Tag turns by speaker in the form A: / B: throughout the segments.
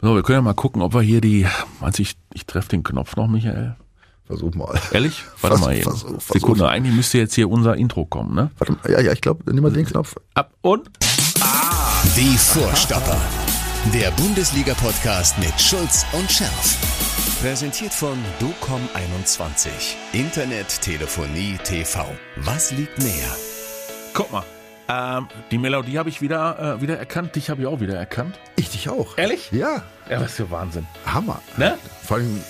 A: So, wir können ja mal gucken, ob wir hier die, meinst du, ich, ich treffe den Knopf noch, Michael?
B: Versuch mal.
A: Ehrlich? Warte
B: Versuch,
A: mal eben.
B: versuch, versuch.
A: Sekunde, eigentlich müsste jetzt hier unser Intro kommen, ne?
B: Warte mal, ja, ja, ich glaube, nimm mal den Knopf.
A: Ab und?
C: Die Vorstopper. Der Bundesliga-Podcast mit Schulz und Scherf. Präsentiert von DOCOM21. Internet, Telefonie, TV. Was liegt näher?
A: Guck mal. Ähm, die Melodie habe ich wieder, äh, wieder erkannt. Dich habe ich auch wieder erkannt.
B: Ich dich auch.
A: Ehrlich?
B: Ja,
A: Ja, was für Wahnsinn.
B: Hammer.
A: Ne?
B: Vor allem,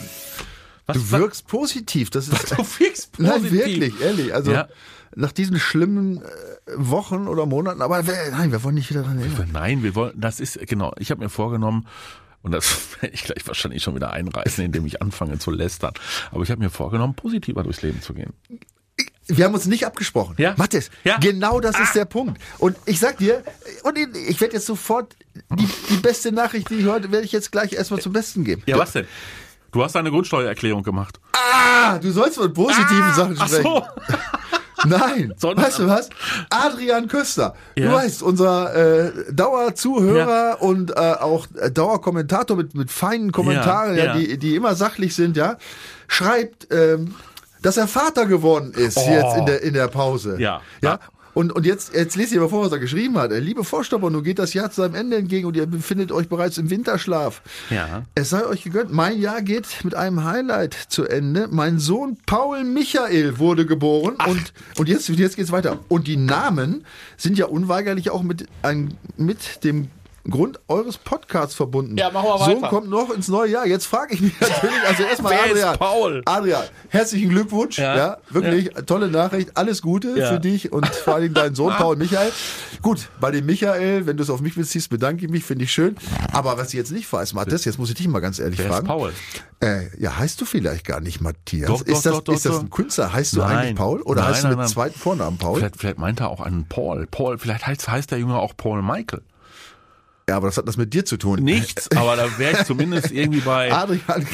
A: Was,
B: du wirkst positiv. Das ist,
A: Du wirkst positiv.
B: nein, wirklich, ehrlich. Also,
A: Ja.
B: nach diesen schlimmen äh, Wochen oder Monaten, aber nein, wir wollen nicht wieder dran erinnern.
A: Nein, wir wollen, das ist, genau, ich habe mir vorgenommen, und das werde ich gleich wahrscheinlich schon wieder einreißen, indem ich anfange zu lästern. Aber ich habe mir vorgenommen, positiver durchs Leben zu gehen.
B: Wir haben uns nicht abgesprochen.
A: Ja.
B: Mathis,
A: Ja. Ah.
B: genau das ist der Punkt. Und ich sag dir, und ich, werde jetzt sofort die, die beste Nachricht, die ich heute, werde ich jetzt gleich erstmal zum Besten geben.
A: Ja, was denn? Du hast deine Grundsteuererklärung gemacht.
B: Ah, du sollst von positiven Sachen
A: Ach
B: sprechen.
A: so.
B: Nein,
A: Sondern-
B: weißt du was? Adrian Köster, du
A: Ja.
B: weißt, unser äh, Dauerzuhörer und äh, auch äh, Dauerkommentator mit, mit feinen Kommentaren,
A: Ja,
B: ja,
A: ja.
B: Die, die immer sachlich sind, ja, schreibt, ähm, dass er Vater geworden ist
A: Oh.
B: jetzt in der, in der Pause.
A: Ja.
B: ja? Und, und jetzt, jetzt lese ich mal vor, was er geschrieben hat. Liebe Vorstopper, nun geht das Jahr zu seinem Ende entgegen und ihr befindet euch bereits im Winterschlaf.
A: Ja.
B: Es sei euch gegönnt. Mein Jahr geht mit einem Highlight zu Ende. Mein Sohn Paul Michael wurde geboren und, und jetzt, jetzt geht's weiter. Und die Namen sind ja unweigerlich auch mit, ein, mit dem Grund eures Podcasts verbunden.
A: Ja, machen wir
B: Sohn
A: weiter.
B: kommt noch ins neue Jahr. Jetzt frage ich mich natürlich, also erstmal
A: ist
B: Adrian.
A: Paul?
B: Adrian, herzlichen Glückwunsch.
A: Ja.
B: Ja, wirklich tolle Nachricht. Alles Gute
A: Ja.
B: für dich und vor allem deinen Sohn Paul Michael. Gut, bei dem Michael, wenn du es auf mich beziehst, bedanke ich mich, finde ich schön. Aber was ich jetzt nicht weiß, Matthias, jetzt muss ich dich mal ganz ehrlich
A: Wer ist
B: fragen.
A: Paul?
B: Äh, ja, heißt du vielleicht gar nicht Matthias?
A: Doch, doch,
B: ist das,
A: doch, doch,
B: ist das
A: doch.
B: ein Künstler? Heißt du
A: Nein.
B: eigentlich Paul? Oder
A: Nein,
B: heißt du
A: nein,
B: mit
A: nein.
B: zweiten Vornamen Paul?
A: Vielleicht, vielleicht meint er auch einen Paul. Paul, vielleicht heißt, heißt der Junge auch Paul Michael.
B: Ja, aber das hat das mit dir zu tun.
A: Nichts, aber da wäre ich zumindest irgendwie bei,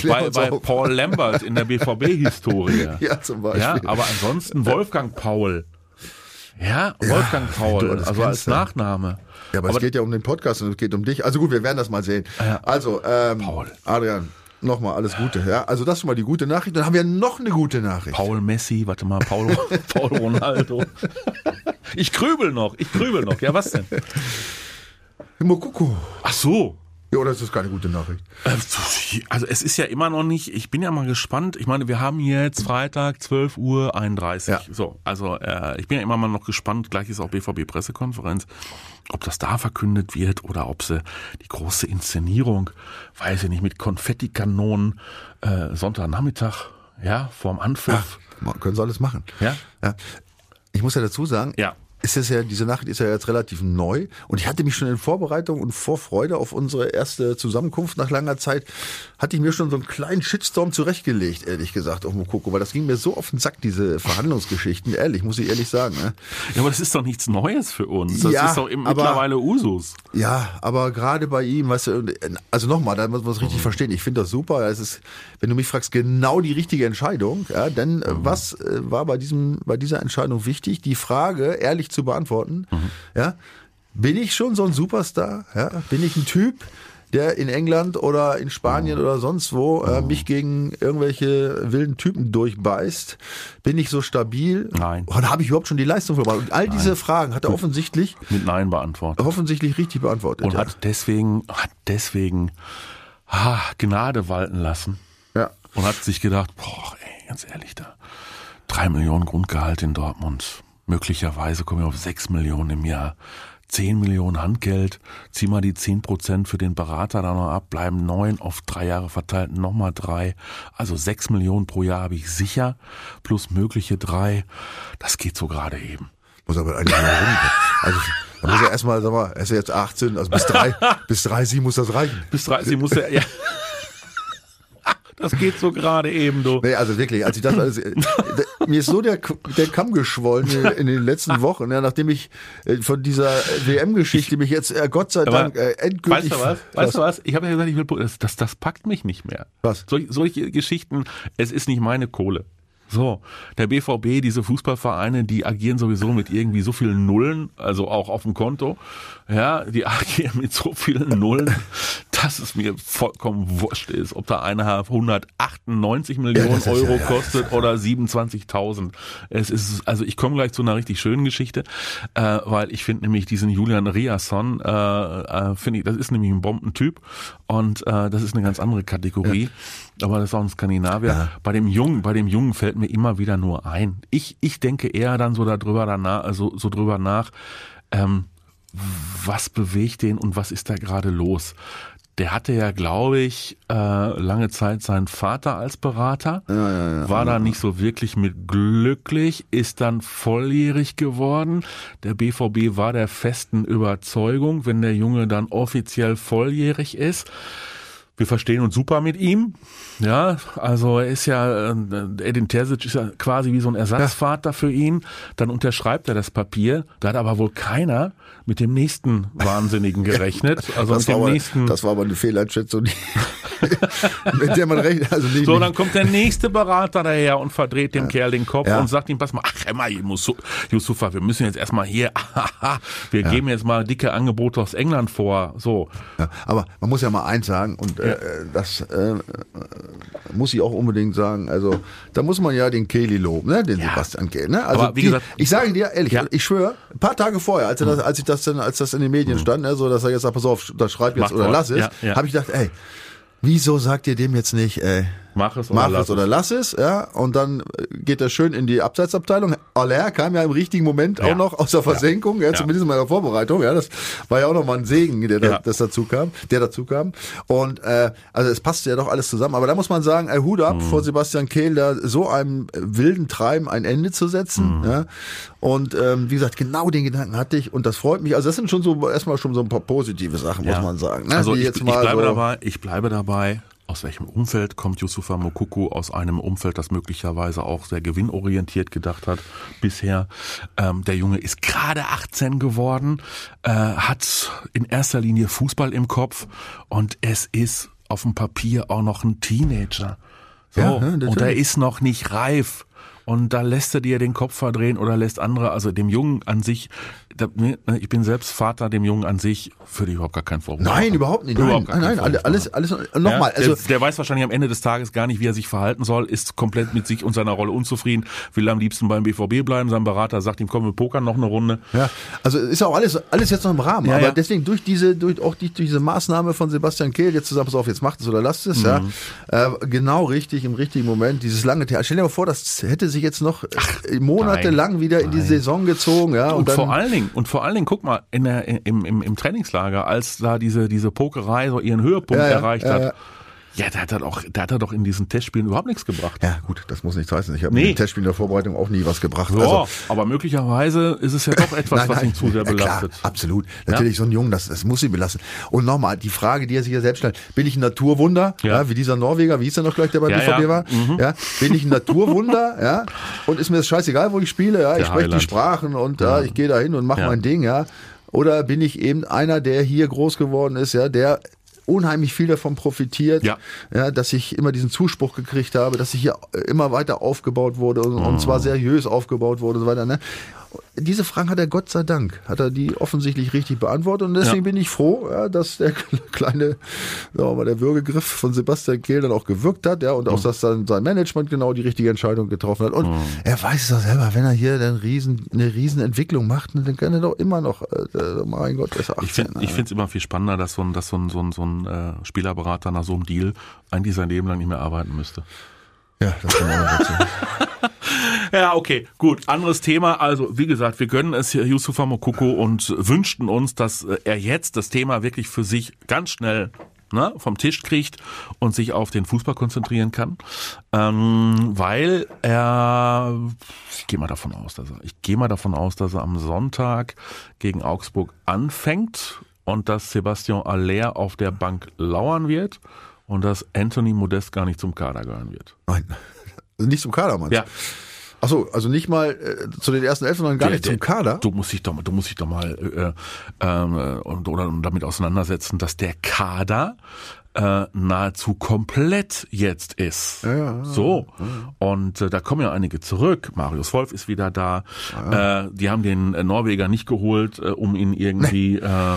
A: bei, bei. Paul Lambert in der BVB-Historie.
B: Ja, zum Beispiel.
A: Ja, aber ansonsten Wolfgang Paul. Ja, Wolfgang Paul,
B: du, das
A: also als
B: kennst du.
A: Nachname.
B: Ja, aber, es geht ja um den Podcast und es geht um dich. Also gut, wir werden das mal sehen.
A: Ja.
B: Also, ähm,
A: Paul.
B: Adrian, nochmal alles Gute. Ja, also das ist schon mal die gute Nachricht. Dann haben wir noch eine gute Nachricht.
A: Paul Messi, warte mal, Paul, Paul Ronaldo. Ich grübel noch, ich grübel noch. Ja, was denn?
B: Mokoko.
A: Ach so.
B: Ja, oder ist das keine gute Nachricht?
A: Äh, Also es ist ja immer noch nicht, ich bin ja mal gespannt. Ich meine, wir haben hier jetzt Freitag 12 Uhr 31.
B: Ja.
A: So, also äh, ich bin ja immer mal noch gespannt, gleich ist auch BVB-Pressekonferenz, ob das da verkündet wird oder ob sie die große Inszenierung, weiß ich nicht, mit Konfettikanonen äh, Sonntagnachmittag, ja, vorm Anpfiff.
B: Ma- Können sie alles machen.
A: Ja?
B: Ja. Ich muss ja dazu sagen,
A: Ja.
B: Ist das ja, diese Nachricht ist ja jetzt relativ neu und ich hatte mich schon in Vorbereitung und Vorfreude auf unsere erste Zusammenkunft nach langer Zeit, hatte ich mir schon so einen kleinen Shitstorm zurechtgelegt, ehrlich gesagt, auf Mokoko, weil das ging mir so auf den Sack, diese Verhandlungsgeschichten, ehrlich, muss ich ehrlich sagen. Ne?
A: Ja, aber das ist doch nichts Neues für uns. Das
B: Ja,
A: ist doch im-
B: aber-
A: mittlerweile Usus.
B: Ja, aber gerade bei ihm, weißt du, also nochmal, da muss man es richtig verstehen. Ich finde das super. Es ist, wenn du mich fragst, genau die richtige Entscheidung. Ja, denn äh, was äh, war bei diesem, bei dieser Entscheidung wichtig? Die Frage ehrlich zu beantworten. Ja, bin ich schon so ein Superstar? Ja, bin ich ein Typ? der in England oder in Spanien oder sonst wo äh, mich gegen irgendwelche wilden Typen durchbeißt? Bin ich so stabil?
A: Nein.
B: Oder habe ich überhaupt schon die Leistung verbracht? Und all diese Fragen hat er offensichtlich
A: Mit Nein beantwortet.
B: offensichtlich richtig beantwortet.
A: Und
B: ja.
A: hat deswegen, hat deswegen ah, Gnade walten lassen.
B: ja.
A: Und hat sich gedacht, boah, ey, ganz ehrlich, da drei Millionen Grundgehalt in Dortmund. Möglicherweise kommen wir auf sechs Millionen im Jahr. Zehn Millionen Handgeld, zieh mal die zehn Prozent für den Berater da noch ab, bleiben neun auf drei Jahre verteilt, nochmal drei. Also sechs Millionen pro Jahr habe ich sicher, plus mögliche drei. Das geht so gerade eben.
B: Muss aber eigentlich mal rum. Also, da muss er erstmal, sag mal, er ist ja jetzt 18, also bis drei, bis 30 muss das reichen.
A: Bis 30 muss er, ja. Das geht so gerade eben, du.
B: Nee, also wirklich, als ich das alles, äh, mir ist so der, der Kamm geschwollen in, in den letzten Wochen, ja, nachdem ich äh, von dieser WM-Geschichte mich jetzt, äh, Gott sei Dank, äh, endgültig.
A: Weißt du was? Weißt du was? Ich habe ja gesagt, ich will, das, das, das packt mich nicht mehr.
B: Was?
A: Solch, solche Geschichten, es ist nicht meine Kohle. So, der BVB, diese Fußballvereine, die agieren sowieso mit irgendwie so vielen Nullen, also auch auf dem Konto. Ja, die agieren mit so vielen Nullen. dass es mir vollkommen wurscht ist, ob da einer 198 Millionen
B: ist-
A: Euro
B: ja, ja.
A: kostet oder 27.000. Es ist, also ich komme gleich zu einer richtig schönen Geschichte, äh, weil ich finde nämlich diesen Julian Riasson, äh, äh, finde ich, das ist nämlich ein Bombentyp und äh, das ist eine ganz andere Kategorie. Aber das ist auch ein Skandinavier.
B: Ja.
A: Bei dem Jungen, bei dem Jungen fällt mir immer wieder nur ein. Ich, ich denke eher dann so darüber danach, also so drüber nach, ähm, was bewegt den und was ist da gerade los? Der hatte ja, glaube ich, äh, lange Zeit seinen Vater als Berater, war da nicht so wirklich mit glücklich, ist dann volljährig geworden. Der BVB war der festen Überzeugung, wenn der Junge dann offiziell volljährig ist, wir verstehen uns super mit ihm. Ja, also er ist ja, äh, Edin Terzic ist ja quasi wie so ein Ersatzvater für ihn. Dann unterschreibt er das Papier. Da hat aber wohl keiner mit dem nächsten Wahnsinnigen gerechnet. Also
B: das,
A: mit
B: war
A: dem
B: aber,
A: nächsten.
B: das war aber eine Fehleinschätzung, mit der man rechnet. Also nicht,
A: So, dann kommt der nächste Berater daher und verdreht dem Kerl den Kopf
B: Ja.
A: und sagt ihm, pass mal, ach Emma, Yusufa, wir müssen jetzt erstmal hier, wir geben jetzt mal dicke Angebote aus England vor. So.
B: Ja, aber man muss ja mal eins sagen, und äh, das äh, muss ich auch unbedingt sagen, also da muss man ja den Kelly loben, ne? den. Sebastian Kehl. Ne? Also
A: Aber wie
B: die,
A: gesagt-
B: ich sage dir ehrlich, ich schwöre, ein paar Tage vorher, als, das, als ich das dann, als das in den Medien stand, ne, so dass er jetzt sagt, pass auf, da schreib jetzt
A: Macht
B: oder lass es,
A: ja.
B: habe ich gedacht, ey, wieso sagt ihr dem jetzt nicht, ey,
A: Mach es oder
B: mach
A: lass
B: es oder lass es, ja, und dann geht er schön in die Abseitsabteilung. Aller kam ja im richtigen Moment
A: Ja.
B: auch noch aus der Versenkung, ja, zumindest in meiner Vorbereitung, ja, das war ja auch noch mal ein Segen, der da,
A: Ja.
B: das dazu kam, der dazu kam. Und äh, also es passte ja doch alles zusammen. Aber da muss man sagen, ey, Hut ab
A: Mhm.
B: vor Sebastian Kehl, da so einem wilden Treiben ein Ende zu setzen.
A: Mhm.
B: Ja. Und ähm, wie gesagt, genau den Gedanken hatte ich und das freut mich. Also das sind schon so erstmal schon so ein paar positive Sachen, muss
A: Ja.
B: man sagen. Ne?
A: Also ich, ich bleibe
B: so,
A: dabei, ich bleibe dabei. Aus welchem Umfeld kommt Yusufa Mokuku? Aus einem Umfeld, das möglicherweise auch sehr gewinnorientiert gedacht hat bisher. Ähm, der Junge ist gerade 18 geworden, äh, hat in erster Linie Fußball im Kopf und es ist auf dem Papier auch noch ein Teenager. So,
B: Ja, natürlich.
A: und er ist noch nicht reif. Und da lässt er dir den Kopf verdrehen oder lässt andere, also dem Jungen an sich, ne, ich bin selbst Vater, dem Jungen an sich würde ich überhaupt gar keinen Vorwurf
B: Nein, überhaupt nicht. Nein,
A: Überhaupt
B: nein, nein,
A: Vorwurf
B: alles, alles, nochmal,
A: Ja,
B: also,
A: der, der weiß wahrscheinlich am Ende des Tages gar nicht, wie er sich verhalten soll, ist komplett mit sich und seiner Rolle unzufrieden, will am liebsten beim BVB bleiben. Sein Berater sagt ihm, komm, wir pokern noch eine Runde.
B: Ja, also ist auch alles, alles jetzt noch im Rahmen.
A: Ja,
B: aber
A: ja.
B: deswegen durch diese, durch auch die, durch diese Maßnahme von Sebastian Kehl, jetzt zu sagen, pass auf, jetzt macht es oder lasst es, ja,
A: Mhm.
B: äh, genau richtig, im richtigen Moment, dieses lange Theater. Stell dir mal vor, das hätte sich jetzt noch äh, monatelang wieder in die Saison gezogen, ja, und,
A: Und
B: dann,
A: vor allen Dingen, und vor allen Dingen, guck mal, in der, im, im, im Trainingslager, als da diese, diese Pokerei so ihren Höhepunkt
B: ja,
A: erreicht
B: ja,
A: hat,
B: ja.
A: ja, der hat halt auch, der hat halt doch in diesen Testspielen überhaupt nichts gebracht.
B: ja, gut, das muss nichts heißen. Ich habe
A: Nee.
B: mit dem Testspiel in der Vorbereitung auch nie was gebracht.
A: Ja,
B: Also,
A: aber möglicherweise ist es ja doch etwas, was ihn zu sehr
B: ja, klar,
A: belastet.
B: absolut. Natürlich, so ein Jungen, das, das muss ihn belasten. Und nochmal, die Frage, die er sich ja selbst stellt, bin ich ein Naturwunder, ja.
A: Ja.
B: wie dieser Norweger, wie hieß er noch gleich, der bei
A: Ja,
B: BVB
A: ja.
B: war? Ja, bin ich ein Naturwunder, ja, und ist mir das scheißegal, wo ich spiele, ja, ich spreche die. Sprachen und ja. ich gehe da hin und mache
A: Ja.
B: mein Ding, ja. Oder bin ich eben einer, der hier groß geworden ist, ja, der unheimlich viel davon profitiert,
A: Ja.
B: ja, dass ich immer diesen Zuspruch gekriegt habe, dass ich hier immer weiter aufgebaut wurde und, und
A: Mhm.
B: zwar seriös aufgebaut wurde und so weiter. Ne? Diese Fragen hat er Gott sei Dank, hat er die offensichtlich richtig beantwortet und deswegen
A: Ja.
B: bin ich froh, ja, dass der kleine, wir mal, der Würgegriff von Sebastian Kehl dann auch gewirkt hat, ja, und
A: Mhm.
B: auch, dass dann sein Management genau die richtige Entscheidung getroffen hat. Und er weiß es doch selber, wenn er hier dann riesen, eine riesen Entwicklung macht, dann kann er doch immer noch, äh, mein Gott, er ist 18.
A: Ich finde ich finde es immer viel spannender, dass so ein, dass so ein, so ein, so ein äh, Spielerberater nach so einem Deal eigentlich sein Leben lang nicht mehr arbeiten müsste.
B: Ja, das kommt auch noch dazu.
A: Ja, okay, gut. Anderes Thema. Also, wie gesagt, wir gönnen es hier Yusufa Mokoko und wünschten uns, dass äh, er jetzt das Thema wirklich für sich ganz schnell ne, vom Tisch kriegt und sich auf den Fußball konzentrieren kann. Ähm, weil er, ich gehe mal davon aus, dass er, ich gehe mal davon aus, dass er am Sonntag gegen Augsburg anfängt und dass Sebastian Aller auf der Bank lauern wird und dass Anthony Modest gar nicht zum Kader gehören wird.
B: Nein. Also nicht zum Kader, meinst du?
A: Ja.
B: Ach so, also nicht mal äh, zu den ersten Elf, sondern gar
A: Der-
B: nicht zum
A: der-
B: Kader.
A: Du musst dich doch, du musst dich doch mal äh, ähm, äh, und, oder damit auseinandersetzen, dass der Kader äh, nahezu komplett jetzt ist.
B: ja,
A: so. Und äh, da kommen ja einige zurück. Marius Wolf ist wieder da. Äh, die haben den Norweger nicht geholt, äh, um ihn irgendwie, äh,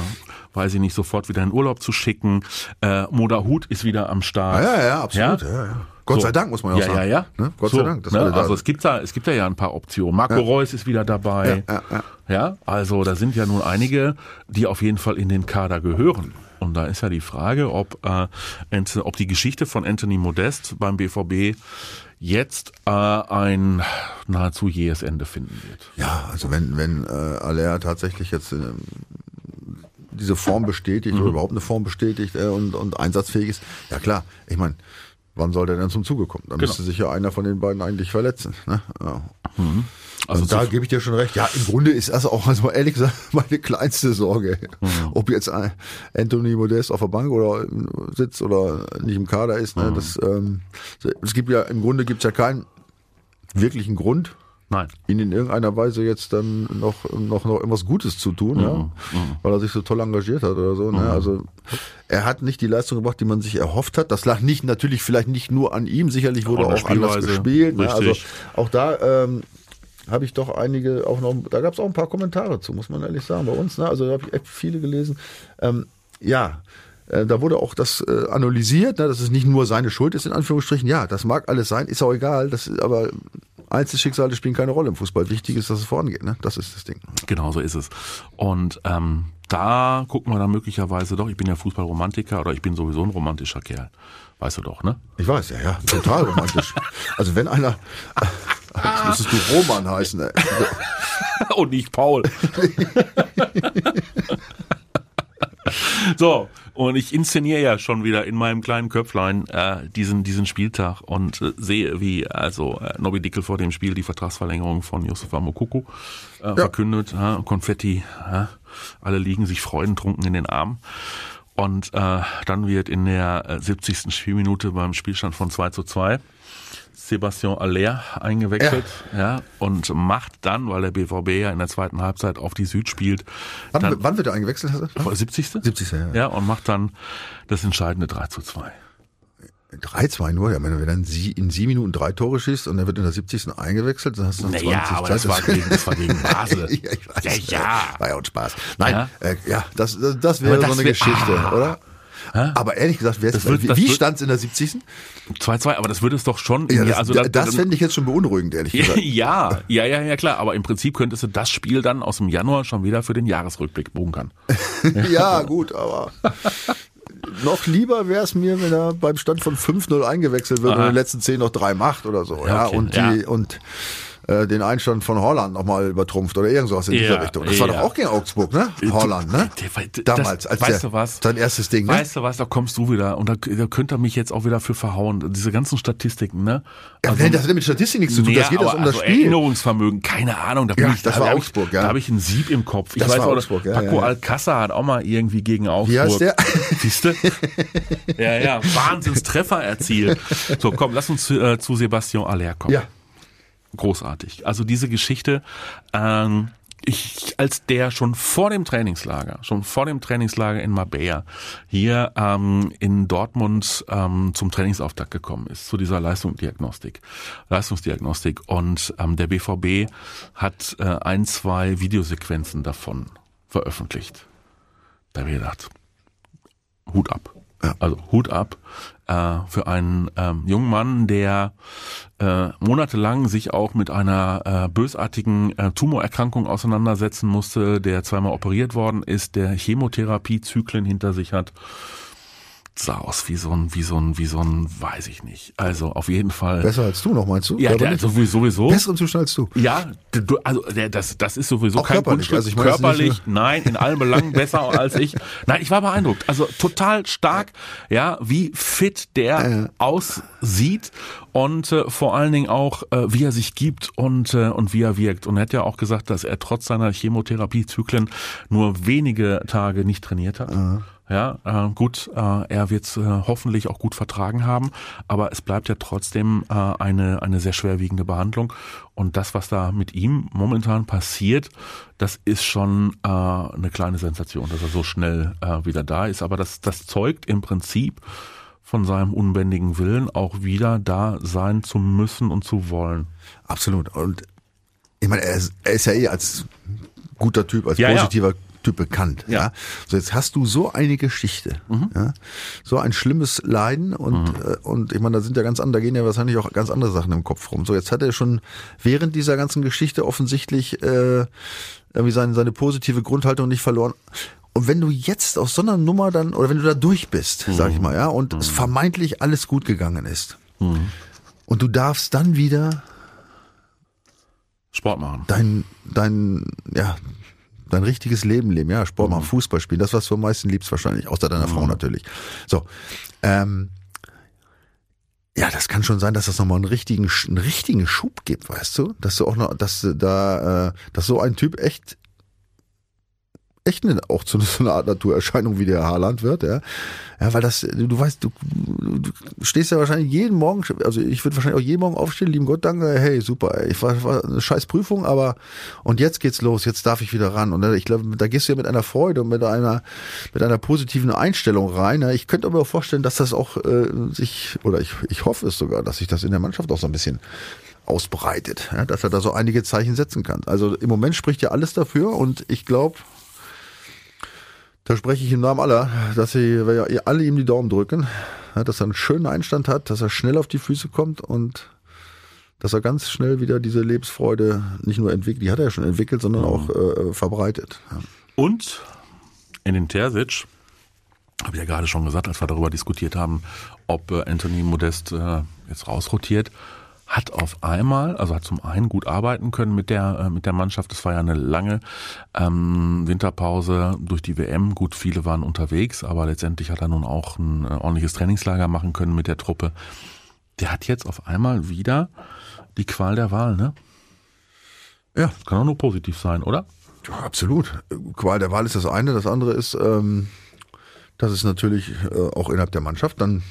A: weiß ich nicht, sofort wieder in Urlaub zu schicken. Äh, Moda Hut ist wieder am Start.
B: Ja, ja, ja, absolut. Ja? Ja, Gott
A: So.
B: sei Dank, muss man ja auch
A: ja,
B: sagen.
A: Ja, ja,
B: Ne? Gott
A: so,
B: sei Dank.
A: ne? Also es gibt da, es gibt da ja ein paar Optionen. Marco Reus ist wieder dabei.
B: Ja, ja,
A: Ja, also da sind ja nun einige, die auf jeden Fall in den Kader gehören. Und da ist ja die Frage, ob, äh, ob die Geschichte von Anthony Modest beim BVB jetzt äh, ein nahezu jähes Ende finden wird.
B: Ja, also wenn, wenn äh, Aller tatsächlich jetzt ähm, diese Form bestätigt
A: Mhm.
B: oder überhaupt eine Form bestätigt äh, und, und einsatzfähig ist, ja klar, ich meine, wann soll der denn zum Zuge kommen? Dann
A: Genau.
B: müsste sich ja einer von den beiden eigentlich verletzen. Ne? Ja.
A: Also
B: und da
A: zu-
B: gebe ich dir schon recht. Ja, im Grunde ist das auch, also ehrlich gesagt, meine kleinste Sorge.
A: Mhm.
B: Ob jetzt Anthony Modest auf der Bank oder sitzt oder nicht im Kader ist.
A: Mhm.
B: Ne? Das, ähm, es gibt ja, im Grunde gibt es ja keinen wirklichen Grund,
A: Nein.
B: ihn in irgendeiner Weise jetzt dann noch, noch, noch irgendwas Gutes zu tun,
A: Mhm.
B: ja, weil er sich so toll engagiert hat oder so. Ne? Also er hat nicht die Leistung gebracht, die man sich erhofft hat. Das lag nicht natürlich vielleicht nicht nur an ihm, sicherlich wurde
A: Auch
B: auch anders gespielt. Ne? Also auch da ähm, habe ich doch einige auch noch, da gab es auch ein paar Kommentare zu, muss man ehrlich sagen, bei uns. Ne? Also da habe ich echt viele gelesen. Ähm, ja. äh, Da wurde auch das äh, analysiert, ne, dass es nicht nur seine Schuld ist, in Anführungsstrichen. Ja, das mag alles sein, ist auch egal. Das ist, aber Einzelschicksale spielen keine Rolle im Fußball. Wichtig ist, dass es vorangeht. Ne? Das ist das Ding.
A: Genau so ist es. Und ähm, da gucken wir dann möglicherweise doch, ich bin ja Fußballromantiker oder ich bin sowieso ein romantischer Kerl. Weißt du doch, ne?
B: Ich weiß, ja, ja, total romantisch. also wenn einer, jetzt müsstest du Roman heißen. Ey.
A: Und nicht Paul. so, und ich inszeniere ja schon wieder in meinem kleinen Köpflein äh, diesen, diesen Spieltag und äh, sehe, wie also äh, Nobby Dickel vor dem Spiel die Vertragsverlängerung von Yusuf Mokoko äh, verkündet. Ja, Konfetti, ja, alle liegen sich freudentrunken in den Armen. Und äh, dann wird in der äh, 70. Spielminute beim Spielstand von 2 zu 2 Sebastian Aller eingewechselt ja. und macht dann, weil der BVB ja in der zweiten Halbzeit auf die Süd spielt,
B: Wann,
A: dann,
B: wann wird er eingewechselt? Hast du?
A: 70.
B: 70. Ja, ja.
A: Ja, und macht dann das entscheidende 3 zu 2.
B: 3-2 nur, ja, wenn er dann in sieben Minuten drei Tore schießt und er wird in der 70. eingewechselt, dann hast du noch 20
A: Naja, aber das war gegen, das war gegen Basel.
B: ja.
A: Ja, ja.
B: War ja auch Spaß. Nein,
A: Ja.
B: ja, äh, ja das, das, das wäre
A: Aber
B: so
A: das
B: eine
A: wär-
B: Geschichte,
A: Ah.
B: oder? Aber ehrlich gesagt,
A: Das wird-
B: wie, wie stand es in der 70.
A: 2-2, aber das würde es doch schon.
B: Ja, das,
A: also
B: das,
A: da-
B: das fände ich jetzt schon beunruhigend, ehrlich gesagt.
A: ja, ja, ja, ja, klar. Aber im Prinzip könntest du das Spiel dann aus dem Januar schon wieder für den Jahresrückblick bunkern.
B: ja, gut, aber noch lieber wäre es mir, wenn er beim Stand von 5-0 eingewechselt wird und in den letzten 10 noch drei macht oder so. Ja,
A: okay,
B: und, die,
A: ja.
B: und äh, den Einstand von Holland nochmal übertrumpft oder irgendwas in
A: Ja,
B: dieser Richtung. Das war
A: ja.
B: doch auch gegen Augsburg, ne? Holland, ne?
A: Das-
B: Damals, als
A: weißt
B: der,
A: du was?
B: sein erstes Ding, ne?
A: Weißt du was, da kommst du wieder und da, da könnt ihr mich jetzt auch wieder für verhauen. Diese ganzen Statistiken, ne?
B: Ja,
A: Also-
B: das hat ja mit Statistik nichts zu tun.
A: Nee,
B: das geht
A: aber
B: um das
A: also
B: Spiel.
A: Erinnerungsvermögen, keine Ahnung. Da bin
B: Ja,
A: ich,
B: das
A: da
B: war Augsburg,
A: ich,
B: ja.
A: Da habe ich ein Sieb im Kopf. Ich
B: Das
A: weiß
B: war
A: auch,
B: Augsburg, ja,
A: Paco
B: ja, ja.
A: Alcázar hat auch mal irgendwie gegen Augsburg.
B: Wie heißt der?
A: Siehst du? ja, ja, Wahnsinnstreffer erzielt. So, komm, lass uns äh, zu Sebastian Aller kommen.
B: Ja.
A: Großartig. Also diese Geschichte, ähm, ich, als der schon vor dem Trainingslager, schon vor dem Trainingslager in Marbella hier ähm, in Dortmund ähm, zum Trainingsauftakt gekommen ist, zu dieser Leistungsdiagnostik, Leistungsdiagnostik und ähm, der BVB hat äh, ein, zwei Videosequenzen davon veröffentlicht. Da habe ich gedacht, Hut ab. Also Hut ab äh, für einen ähm, jungen Mann, der äh, monatelang sich auch mit einer äh, bösartigen äh, Tumorerkrankung auseinandersetzen musste, der zweimal operiert worden ist, der Chemotherapiezyklen hinter sich hat. Sah aus wie so ein, wie so ein, wie so ein, weiß ich nicht. Also auf jeden Fall.
B: Besser als du noch, meinst du?
A: ja, der,
B: Körperlich?
A: sowieso, sowieso.
B: Besseren Zustand als du.
A: Ja, du, also der, das, das ist sowieso
B: Auch
A: kein
B: körperlich,
A: Kunststück.
B: also ich meine
A: körperlich, nein, in allen Belangen besser als ich. Nein, ich war beeindruckt. Also total stark, ja, wie fit der aussieht und äh, vor allen Dingen auch, äh, wie er sich gibt und äh, und wie er wirkt. Und er hat ja auch gesagt, dass er trotz seiner Chemotherapiezyklen nur wenige Tage nicht trainiert hat. Ja, äh, gut, äh, er wird es äh, hoffentlich auch gut vertragen haben, aber es bleibt ja trotzdem äh, eine, eine sehr schwerwiegende Behandlung. Und das, was da mit ihm momentan passiert, das ist schon äh, eine kleine Sensation, dass er so schnell äh, wieder da ist. Aber das, das zeugt im Prinzip von seinem unbändigen Willen, auch wieder da sein zu müssen und zu wollen.
B: Absolut. Und ich meine, er ist, er ist ja eh als guter Typ, als
A: Ja, ja.
B: Typ bekannt. Ja. ja. So jetzt hast du so eine Geschichte, mhm. ja, so ein schlimmes Leiden und mhm. äh, und ich meine, da sind ja ganz andere, da gehen ja wahrscheinlich auch ganz andere Sachen im Kopf rum. So jetzt hat er schon während dieser ganzen Geschichte offensichtlich äh, irgendwie seine seine positive Grundhaltung nicht verloren. Und wenn du jetzt aus so einer Nummer dann, oder wenn du da durch bist, mhm. sag ich mal, ja, und mhm. es vermeintlich alles gut gegangen ist, mhm. und du darfst dann wieder
A: Sport machen.
B: Dein, dein, ja, dein richtiges Leben leben, ja, Sport machen, mhm. Fußball spielen, das, was du am meisten liebst wahrscheinlich, außer deiner Frau mhm. natürlich. So, ähm, ja, das kann schon sein, dass das nochmal einen richtigen, einen richtigen Schub gibt, weißt du? Dass du auch noch, dass da, äh, dass so ein Typ echt echt eine, auch zu so einer Art Naturerscheinung wie der Haarland wird, ja. Ja, weil das, du, du weißt, du, du stehst ja wahrscheinlich jeden Morgen, also ich würde wahrscheinlich auch jeden Morgen aufstehen, lieben Gott danke, hey, super, ey, ich war, war eine scheiß Prüfung, aber und jetzt geht's los, jetzt darf ich wieder ran. Und ich glaube, da gehst du ja mit einer Freude und mit einer, mit einer positiven Einstellung rein. Ja. Ich könnte aber auch vorstellen, dass das auch äh, sich, oder ich, ich hoffe es sogar, dass sich das in der Mannschaft auch so ein bisschen ausbreitet, ja, dass er da so einige Zeichen setzen kann. Also im Moment spricht ja alles dafür und ich glaube, da spreche ich im Namen aller, dass sie alle ihm die Daumen drücken, dass er einen schönen Einstand hat, dass er schnell auf die Füße kommt und dass er ganz schnell wieder diese Lebensfreude nicht nur entwickelt, die hat er ja schon entwickelt, sondern mhm. auch äh, verbreitet.
A: Und in den Terzic, habe ich ja gerade schon gesagt, als wir darüber diskutiert haben, ob äh, Anthony Modest äh, jetzt rausrotiert, hat auf einmal, also hat zum einen gut arbeiten können mit der äh, mit der Mannschaft. Es war ja eine lange ähm, Winterpause durch die WM. Gut, viele waren unterwegs, aber letztendlich hat er nun auch ein äh, ordentliches Trainingslager machen können mit der Truppe. Der hat jetzt auf einmal wieder die Qual der Wahl, ne? Ja, das kann auch nur positiv sein, oder?
B: Ja, absolut. Qual der Wahl ist das eine. Das andere ist, ähm, dass es natürlich äh, auch innerhalb der Mannschaft dann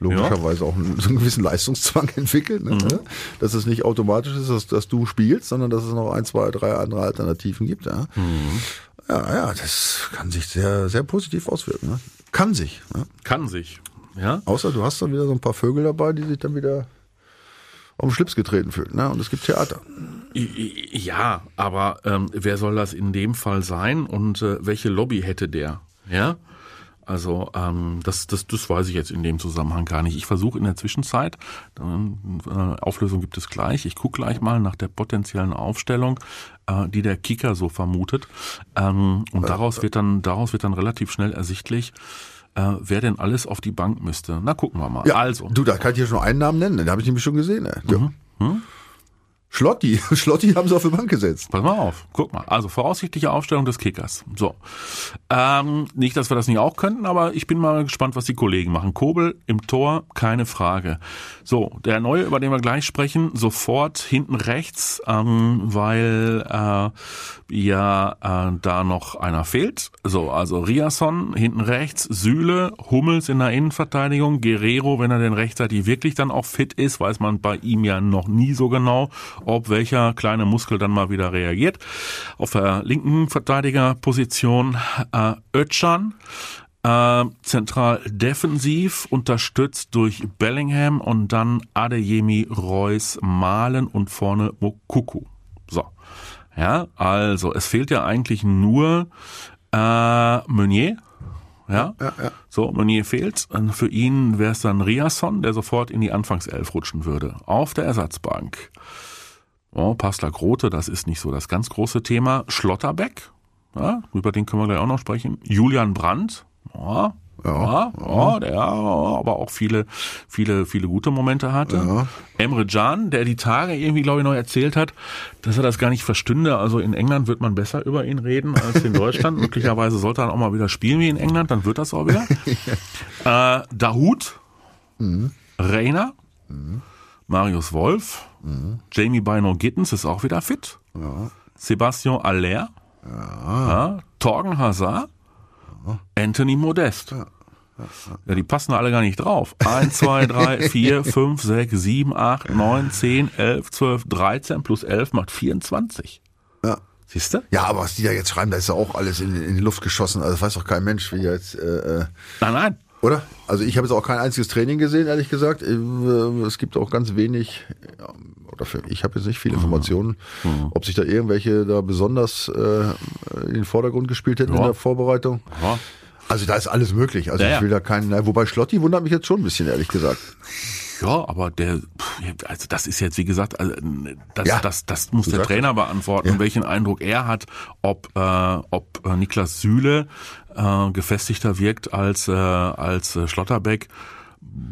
B: logischerweise ja. auch einen, so einen gewissen Leistungszwang entwickelt, ne? Mhm. dass es nicht automatisch ist, dass, dass, du spielst, sondern dass es noch ein, zwei, drei andere Alternativen gibt. Ja, mhm. ja, ja das kann sich sehr, sehr positiv auswirken. Ne? Kann sich. Ne?
A: Kann sich. Ja.
B: Außer du hast dann wieder so ein paar Vögel dabei, die sich dann wieder auf den Schlips getreten fühlen. Ne? Und es gibt Theater.
A: Ja, aber ähm, wer soll das in dem Fall sein und äh, welche Lobby hätte der? Ja, also ähm, das, das, das weiß ich jetzt in dem Zusammenhang gar nicht. Ich versuche in der Zwischenzeit, äh, Auflösung gibt es gleich, ich gucke gleich mal nach der potenziellen Aufstellung, äh, die der Kicker so vermutet. Ähm, und äh, daraus wird dann, daraus wird dann relativ schnell ersichtlich, äh, wer denn alles auf die Bank müsste. Na, gucken wir mal.
B: Ja, also. Du, da kann ich hier schon einen Namen nennen, den habe ich nämlich schon gesehen. Ne? Ja. Mhm. Hm? Schlotti. Schlotti haben sie auf die Bank gesetzt.
A: Pass mal auf. Guck mal. Also voraussichtliche Aufstellung des Kickers. So. Ähm, nicht, dass wir das nicht auch könnten, aber ich bin mal gespannt, was die Kollegen machen. Kobel im Tor, keine Frage. So, der Neue, über den wir gleich sprechen, sofort hinten rechts, ähm, weil äh, ja äh, da noch einer fehlt. So, also Riasson hinten rechts, Sühle, Hummels in der Innenverteidigung, Guerrero, wenn er denn rechtzeitig wirklich dann auch fit ist, weiß man bei ihm ja noch nie so genau ob welcher kleine Muskel dann mal wieder reagiert. Auf der linken Verteidigerposition äh, Özcan, äh, zentral defensiv, unterstützt durch Bellingham und dann Adeyemi, Reus, Malen und vorne Mokuku. So. Ja, also es fehlt ja eigentlich nur äh, Meunier, ja? Ja, ja, So, Meunier fehlt. Für ihn wäre es dann Riasson, der sofort in die Anfangself rutschen würde. Auf der Ersatzbank. Oh, Pastor Grote, das ist nicht so das ganz große Thema. Schlotterbeck, ja, über den können wir gleich auch noch sprechen. Julian Brandt, ja, ja, ja, der aber auch viele, viele, viele gute Momente hatte. Ja. Emre Can, der die Tage irgendwie, glaube ich, noch erzählt hat, dass er das gar nicht verstünde. Also in England wird man besser über ihn reden als in Deutschland. Möglicherweise sollte er auch mal wieder spielen wie in England, dann wird das auch wieder. äh, Dahut, mhm. Reiner, mhm. Marius Wolf, mhm. Jamie Bino Gittens ist auch wieder fit. Ja. Sebastian Aller, ja. Torgen Hazard, Anthony Modest. Ja, die passen alle gar nicht drauf. 1, 2, 3, 4, 5, 6, 7, 8, 9, 10, 11, 12, 13 plus 11 macht 24.
B: Ja.
A: Siehst du?
B: Ja, aber was die da jetzt schreiben, da ist ja auch alles in, in die Luft geschossen. Also das weiß doch kein Mensch, wie jetzt. Äh,
A: äh nein, nein.
B: Oder? Also ich habe jetzt auch kein einziges Training gesehen, ehrlich gesagt. Äh, es gibt auch ganz wenig, oder für, ich habe jetzt nicht viele Informationen, ob sich da irgendwelche da besonders äh, in den Vordergrund gespielt hätten in
A: Ja.
B: der Vorbereitung.
A: Ja.
B: Also da ist alles möglich. Also
A: Ja,
B: ich will da keinen, wobei Schlotti wundert mich jetzt schon ein bisschen, ehrlich gesagt.
A: Ja, aber der, also das ist jetzt wie gesagt, also das,
B: Ja.
A: das, das muss der Trainer beantworten, welchen Eindruck er hat, ob, äh, ob äh, Niklas Süle äh, gefestigter wirkt als äh, als äh, Schlotterbeck.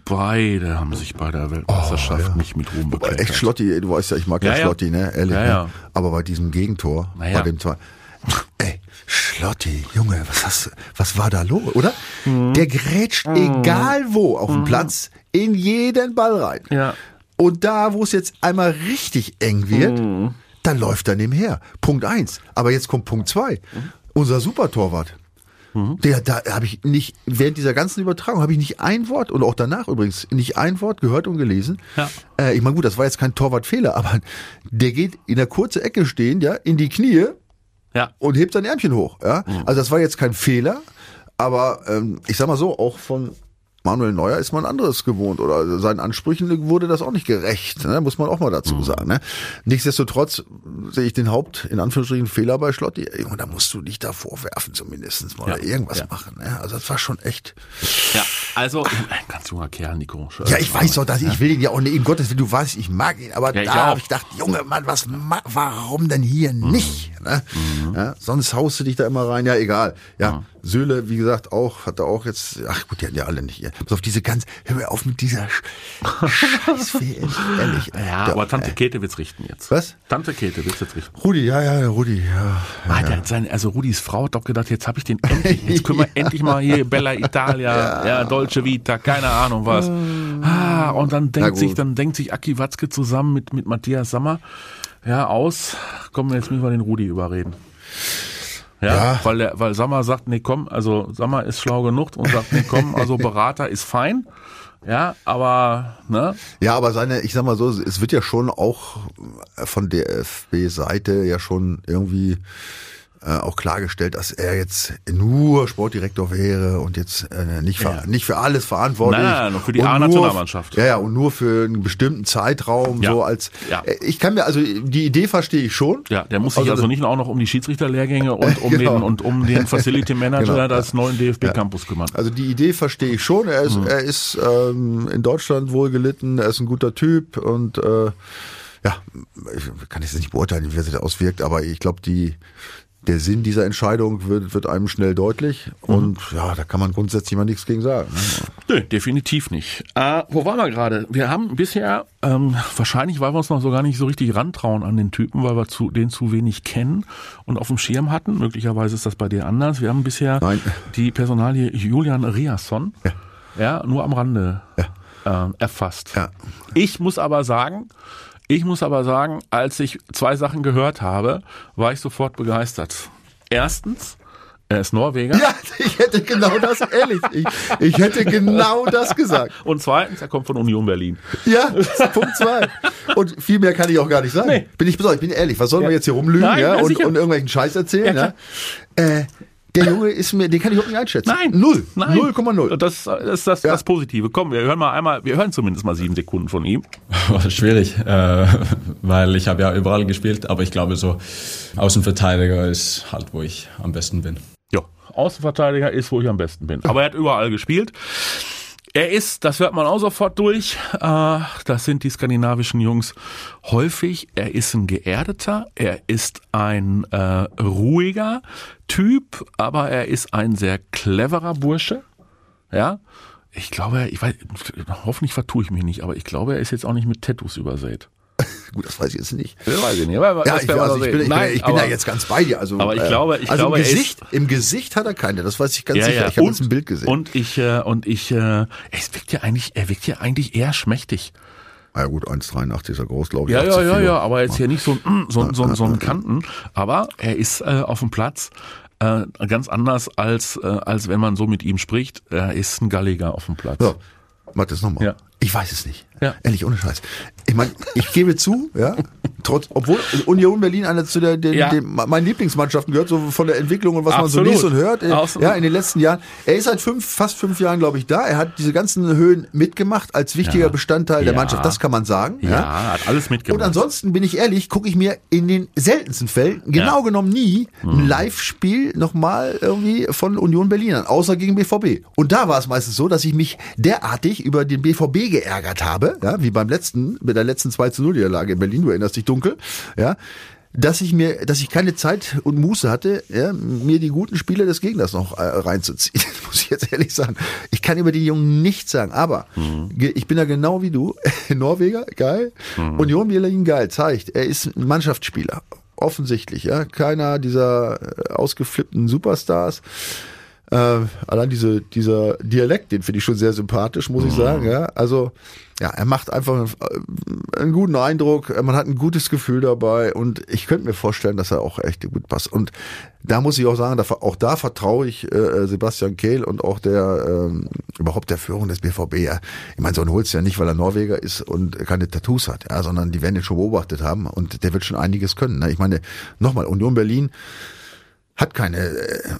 A: Beide haben sich bei der Weltmeisterschaft nicht mit Ruhm bekleckert.
B: echt Schlotti, du weißt ja, ich mag ja,
A: Ja, ja.
B: Schlotti, ne? Ehrlich.
A: Ja,
B: ne?
A: ja.
B: Aber bei diesem Gegentor, bei dem zwei. Ey, Schlotti, Junge, was hast, was war da los, oder?
A: Mhm.
B: Der grätscht egal wo auf dem Platz in jeden Ball rein.
A: Ja.
B: Und da, wo es jetzt einmal richtig eng wird,
A: Mhm.
B: da läuft er nebenher. Punkt eins. Aber jetzt kommt Punkt zwei.
A: Mhm.
B: Unser Supertorwart. Der, da habe ich nicht, während dieser ganzen Übertragung habe ich nicht ein Wort und auch danach übrigens nicht ein Wort gehört und gelesen.
A: Ja.
B: Äh, ich meine, gut, das war jetzt kein Torwartfehler, aber der geht in der kurzen Ecke stehen, ja, in die Knie
A: Ja.
B: und hebt sein Ärmchen hoch. Ja? Also das war jetzt kein Fehler, aber ähm, ich sag mal so, auch von Manuel Neuer ist man anderes gewohnt oder seinen Ansprüchen wurde das auch nicht gerecht, ne? muss man auch mal dazu sagen. Ne? Nichtsdestotrotz sehe ich den Haupt, in Anführungsstrichen, Fehler bei Schlotti. Junge, da musst du dich da vorwerfen zumindest mal
A: Ja.
B: oder irgendwas
A: Ja.
B: machen. Ne? Also das war schon echt.
A: Ja, also ein ganz junger Kerl, Nico.
B: Ja, ich weiß doch, dass ich will ihn ja auch nicht, in Gottes Willen, du weißt, ich mag ihn, aber da habe ich gedacht, Junge, Mann, was, warum denn hier nicht? Ne? Ja, sonst haust du dich da immer rein, ja, egal. Ja, Söhle, wie gesagt, auch, hat er auch jetzt, ach gut, die hatten ja alle nicht. Pass auf, diese ganz, hör mir auf mit dieser Sch- Scheiße, ehrlich.
A: Ja,
B: Der-
A: aber Tante
B: äh,
A: Käthe wird's richten jetzt.
B: Was?
A: Tante Käthe wird's jetzt richten.
B: Rudi, ja, ja, Rudi, ja.
A: Ah, hat seine, also Rudis Frau hat doch gedacht, jetzt habe ich den endlich, jetzt können wir endlich mal hier Bella Italia, ja. Dolce Vita, keine Ahnung was. Ah, und dann denkt sich, dann denkt sich Aki Watzke zusammen mit, mit Matthias Sammer, ja, aus, komm, jetzt müssen wir den Rudi überreden. Ja,
B: Ja.
A: weil der, weil Sammer sagt, nee, komm, also Sammer ist schlau genug und sagt, nee, komm, also Berater ist fein. Ja, aber, ne?
B: Ja, aber seine, ich sag mal so, es wird ja schon auch von der FB-Seite ja schon irgendwie auch klargestellt, dass er jetzt nur Sportdirektor wäre und jetzt äh, nicht, für,
A: Ja.
B: nicht für alles verantwortlich.
A: Nein, nein, nur für die A-Nationalmannschaft.
B: Ja, ja, und nur für einen bestimmten Zeitraum,
A: Ja.
B: so als,
A: Ja.
B: Äh, ich kann mir, also die Idee verstehe ich schon.
A: Ja, der muss sich also, nicht auch noch um die Schiedsrichterlehrgänge und um
B: Genau.
A: den und um den Facility Manager
B: Genau,
A: des neuen DFB Campus kümmern.
B: Also die Idee verstehe ich schon. Er ist, er ist ähm, in Deutschland wohl gelitten, er ist ein guter Typ und äh, ja, ich kann jetzt nicht beurteilen, wie er sich das auswirkt, aber ich glaube, die der Sinn dieser Entscheidung wird, wird einem schnell deutlich und ja, da kann man grundsätzlich mal nichts gegen sagen. Ne?
A: Nö, definitiv nicht. Äh, wo waren wir gerade? Wir haben bisher, ähm, wahrscheinlich, weil wir uns noch so gar nicht so richtig rantrauen an den Typen, weil wir zu, den zu wenig kennen und auf dem Schirm hatten. Möglicherweise ist das bei dir anders. Wir haben bisher
B: Nein.
A: die Personalie Julian Riasson
B: Ja.
A: ja, nur am Rande ähm, erfasst.
B: Ja.
A: Ich muss aber sagen, ich muss aber sagen, als ich zwei Sachen gehört habe, war ich sofort begeistert. Erstens, er ist Norweger.
B: Ja, ich hätte genau das, ehrlich, ich, ich hätte genau das gesagt.
A: Und zweitens, er kommt von Union Berlin.
B: Ja, Punkt zwei. Und viel mehr kann ich auch gar nicht sagen.
A: Nee.
B: Bin ich besorgt, ich bin ehrlich, was sollen wir jetzt hier rumlügen
A: Nein,
B: ja,
A: ja,
B: und, und irgendwelchen Scheiß erzählen?
A: Ja,
B: Ja, Äh, der Junge ist mir, den kann ich überhaupt nicht einschätzen.
A: Nein.
B: Null.
A: Nein.
B: 0,0.
A: Das, das ist das,
B: Ja.
A: das Positive. Komm, wir hören mal einmal, wir hören zumindest mal sieben Sekunden von ihm.
D: Schwierig, äh, weil ich habe ja überall gespielt, aber ich glaube so Außenverteidiger ist halt, wo ich am besten bin.
A: Ja, Außenverteidiger ist, wo ich am besten bin. Aber er hat überall gespielt. Er ist, das hört man auch sofort durch, äh, das sind die skandinavischen Jungs häufig. Er ist ein geerdeter, er ist ein äh, ruhiger Typ, aber er ist ein sehr cleverer Bursche. Ja, ich glaube, ich weiß, hoffentlich vertue ich mich nicht, aber ich glaube, er ist jetzt auch nicht mit Tattoos übersät.
B: Gut, das weiß ich jetzt nicht.
A: Das weiß ich nicht. aber
B: Ja, ich, also ich bin, ich bin,
A: Nein,
B: ich bin
A: aber-
B: da jetzt ganz bei dir. Also,
A: aber ich
B: äh,
A: glaube- ich
B: also
A: glaube,
B: im
A: er ist-
B: Gesicht, im Gesicht hat er keine. Das weiß ich ganz
A: Ja,
B: sicher.
A: ja.
B: Ich habe jetzt ein Bild gesehen.
A: Und ich, äh, und ich, äh, es wirkt ja eigentlich, er wirkt ja eigentlich eher schmächtig.
B: Na ja, gut, 1,83 ist er groß, glaube ich.
A: Ja, ja,
B: 80
A: ja, ja, aber jetzt hier nicht so ein, mm, so, ein- so, so ein Kanten. Aber er ist äh, auf dem Platz äh, ganz anders als, äh, als wenn man so mit ihm spricht. Er ist ein Galliger auf dem Platz.
B: So, mach das nochmal.
A: Ja.
B: Ich weiß es nicht.
A: Ja.
B: Ehrlich, ohne Scheiß. Ich meine, ich gebe zu, ja, trotz, obwohl Union Berlin eine zu der, den,
A: Ja.
B: den, meinen Lieblingsmannschaften gehört, so von der Entwicklung und was
A: Absolut.
B: man so liest und hört, äh,
A: Absolut.
B: ja, in den letzten Jahren. Er ist seit fünf, fast fünf Jahren, glaube ich, da. Er hat diese ganzen Höhen mitgemacht als wichtiger
A: Ja.
B: Bestandteil der. Mannschaft. Das kann man sagen.
A: Ja, hat alles mitgemacht.
B: Und ansonsten bin ich ehrlich, gucke ich mir in den seltensten Fällen, genau
A: Ja.
B: genommen nie, ein Live-Spiel nochmal irgendwie von Union Berlin an, außer gegen BVB. Und da war es meistens so, dass ich mich derartig über den BVB geärgert habe, ja, wie beim letzten, der letzten 2 zu 0 Niederlage in Berlin, du erinnerst dich dunkel, ja, dass ich mir, dass ich keine Zeit und Muße hatte, ja, mir die guten Spiele des Gegners noch äh, reinzuziehen. Das muss ich jetzt ehrlich sagen. Ich kann über die Jungen nichts sagen, aber ge- ich bin da genau wie du. Norweger, geil. Union Berlin, geil. Zeigt, er ist ein Mannschaftsspieler. Offensichtlich, ja. Keiner dieser äh, ausgeflippten Superstars. Äh, allein diese, dieser Dialekt, den finde ich schon sehr sympathisch, muss ich sagen. Ja, also ja, er macht einfach äh, einen guten Eindruck. Man hat ein gutes Gefühl dabei und ich könnte mir vorstellen, dass er auch echt gut passt. Und da muss ich auch sagen, auch da vertraue ich äh, Sebastian Kehl und auch der ähm, überhaupt der Führung des BVB. Ja. Ich meine, so einen holst ja nicht, weil er Norweger ist und keine Tattoos hat, ja, sondern die werden den schon beobachtet haben und der wird schon einiges können. Ne? Ich meine, nochmal, Union Berlin hat keine äh,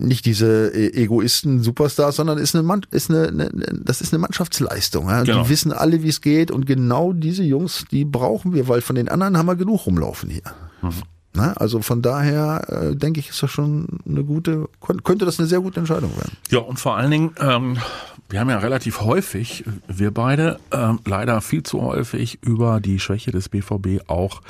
B: nicht diese äh, Egoisten Superstars, sondern ist eine Mann, ist eine, eine das ist eine Mannschaftsleistung. Ja?
A: Genau.
B: Die wissen alle, wie es geht und genau diese Jungs, die brauchen wir, weil von den anderen haben wir genug rumlaufen hier. Na, also von daher äh, denke ich, ist das schon eine gute, könnte das eine sehr gute Entscheidung werden.
A: Ja, und vor allen Dingen, ähm, wir haben ja relativ häufig, wir beide, ähm, leider viel zu häufig über die Schwäche des BVB auch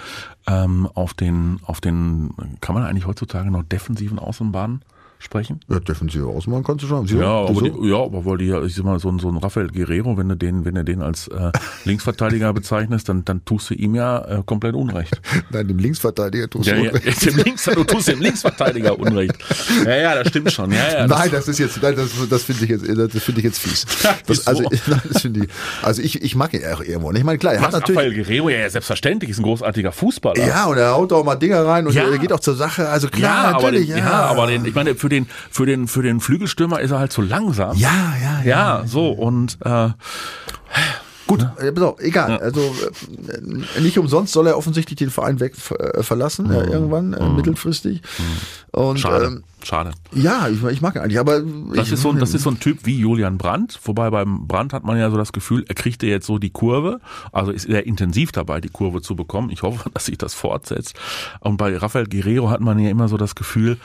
A: ähm, auf den, auf den, kann man eigentlich heutzutage noch defensiven Außenbahnen sprechen?
B: Ja, defensive Außenbahn kannst du schon haben. Sie-
A: Ja, aber, die, ja, aber weil die ja, ich sag mal, so ein, so ein Rafael Guerrero, wenn du den, wenn du den als äh, Linksverteidiger bezeichnest, dann, dann tust du ihm ja äh, komplett Unrecht.
B: Nein, dem Linksverteidiger tust
A: Ja,
B: du
A: ja,
B: Unrecht.
A: dem Links, du tust dem Linksverteidiger Unrecht. Ja, ja, das stimmt schon. Ja, ja, das-
B: Nein, das ist jetzt, nein, das, das finde ich jetzt, das finde ich jetzt fies. Das, also, nein, das finde ich, also ich, ich mag ihn auch irgendwo. Ich meine, klar, er hat natürlich,
A: Rafael Guerrero, ja, ja, selbstverständlich, ist ein großartiger Fußballer.
B: Ja, und er haut auch mal Dinger rein und
A: Ja.
B: er geht auch zur Sache. Also klar,
A: ja,
B: natürlich.
A: den, ja. aber den, ich meine, für den, für den, für den Flügelstürmer ist er halt zu langsam.
B: ja, ja, ja.
A: Ja, so und äh,
B: Gut, äh, pass auf, egal. Also äh, nicht umsonst soll er offensichtlich den Verein weg äh, verlassen, äh, irgendwann, äh, mittelfristig. Und
A: Mhm. schade,
B: ähm,
A: schade.
B: ja, ich, ich mag ihn eigentlich, aber
A: Das
B: ich,
A: ist, so, ein- das ist so ein Typ wie Julian Brandt, wobei beim Brandt hat man ja so das Gefühl, er kriegt ja jetzt so die Kurve, also ist er intensiv dabei, die Kurve zu bekommen. Ich hoffe, dass sich das fortsetzt. Und bei Rafael Guerrero hat man ja immer so das Gefühl,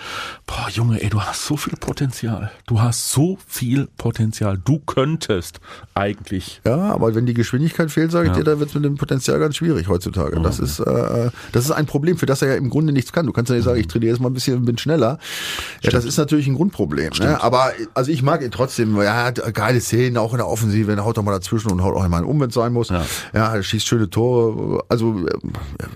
A: boah Junge, ey, du hast so viel Potenzial. Du hast so viel Potenzial. Du könntest eigentlich
B: Ja, aber wenn die Geschwindigkeit fehlt, sage ich
A: Ja.
B: dir, da wird es mit dem Potenzial ganz schwierig heutzutage. Das ist äh, das ist ein Problem, für das er ja im Grunde nichts kann. Du kannst ja nicht sagen, ich trainiere jetzt mal ein bisschen bin schneller. Ja, das ist natürlich ein Grundproblem. Ne? Aber also ich mag ihn trotzdem. Er hat geile Szenen, auch in der Offensive. Er haut doch mal dazwischen und haut auch mal um, wenn es sein muss.
A: Ja.
B: Ja, er schießt schöne Tore. Also äh,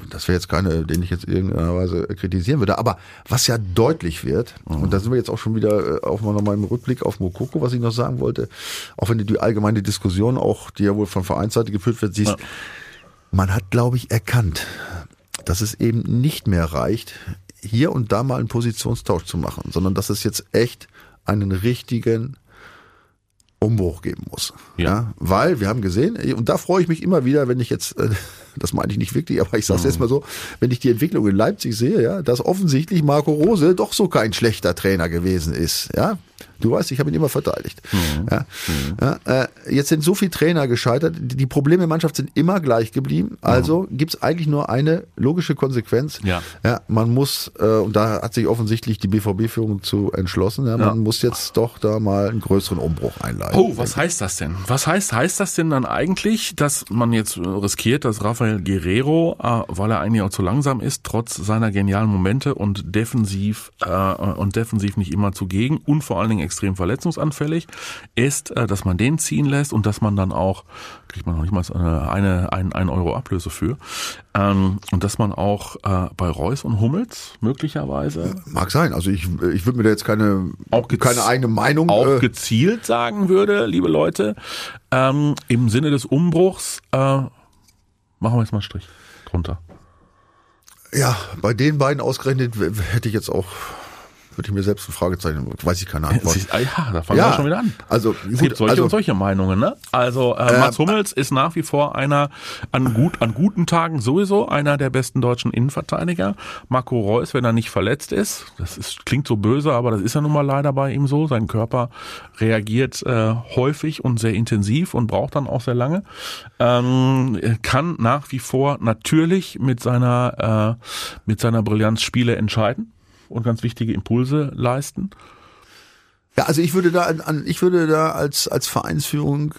B: das wäre jetzt keine, den ich jetzt in irgendeiner Weise kritisieren würde. Aber was ja deutlich wird, und da sind wir jetzt auch schon wieder äh, auch mal noch mal im Rückblick auf Mokoko, was ich noch sagen wollte, auch wenn die allgemeine Diskussion auch, die ja wohl von Vereinsseite geführt wird, siehst,
A: Ja.
B: man hat, glaube ich, erkannt, dass es eben nicht mehr reicht, hier und da mal einen Positionstausch zu machen, sondern dass es jetzt echt einen richtigen Umbruch geben muss.
A: Ja.
B: Ja. weil wir haben gesehen, und da freue ich mich immer wieder, wenn ich jetzt, äh, das meine ich nicht wirklich, aber ich sage es jetzt mal so, wenn ich die Entwicklung in Leipzig sehe, ja, dass offensichtlich Marco Rose doch so kein schlechter Trainer gewesen ist. Ja, du weißt, ich habe ihn immer verteidigt. Ja, ja, äh, jetzt sind so viele Trainer gescheitert, die Probleme der Mannschaft sind immer gleich geblieben. Also gibt es eigentlich nur eine logische Konsequenz.
A: Ja.
B: Ja, man muss, äh, und da hat sich offensichtlich die BVB-Führung zu entschlossen, ja, man muss jetzt doch da mal einen größeren Umbruch einleiten.
A: Oh, was heißt das denn? Was heißt, heißt das denn dann eigentlich, dass man jetzt riskiert, dass Rafael Guerrero, äh, weil er eigentlich auch zu langsam ist, trotz seiner genialen Momente und defensiv äh, und defensiv nicht immer zugegen und vor allen Dingen extrem verletzungsanfällig ist, äh, dass man den ziehen lässt und dass man dann auch kriegt man noch nicht mal eine, eine ein, ein Euro Ablöse für ähm, und dass man auch äh, bei Reus und Hummels möglicherweise
B: Mag sein. Also ich, ich würde mir da jetzt keine,
A: Auch
B: keine eigene Meinung.
A: auch
B: äh,
A: gezielt sagen würde, liebe Leute, ähm, im Sinne des Umbruchs, äh, machen wir jetzt mal einen Strich drunter.
B: ja, bei den beiden ausgerechnet hätte ich jetzt auch würde ich mir selbst ein Fragezeichen, weiß ich keine Antwort.
A: Siehst- ah Ja, da fangen wir schon wieder an.
B: Also,
A: Es gibt
B: gut,
A: solche
B: also,
A: und solche Meinungen, ne? Also äh, Mats Hummels ist nach wie vor einer an gut an guten Tagen sowieso einer der besten deutschen Innenverteidiger. Marco Reus, wenn er nicht verletzt ist, das ist, klingt so böse, aber das ist ja nun mal leider bei ihm so. Sein Körper reagiert äh, häufig und sehr intensiv und braucht dann auch sehr lange. Ähm, kann nach wie vor natürlich mit seiner äh, mit seiner Brillanz Spiele entscheiden und ganz wichtige Impulse leisten.
B: Ja, also ich würde da an, ich würde da als als Vereinsführung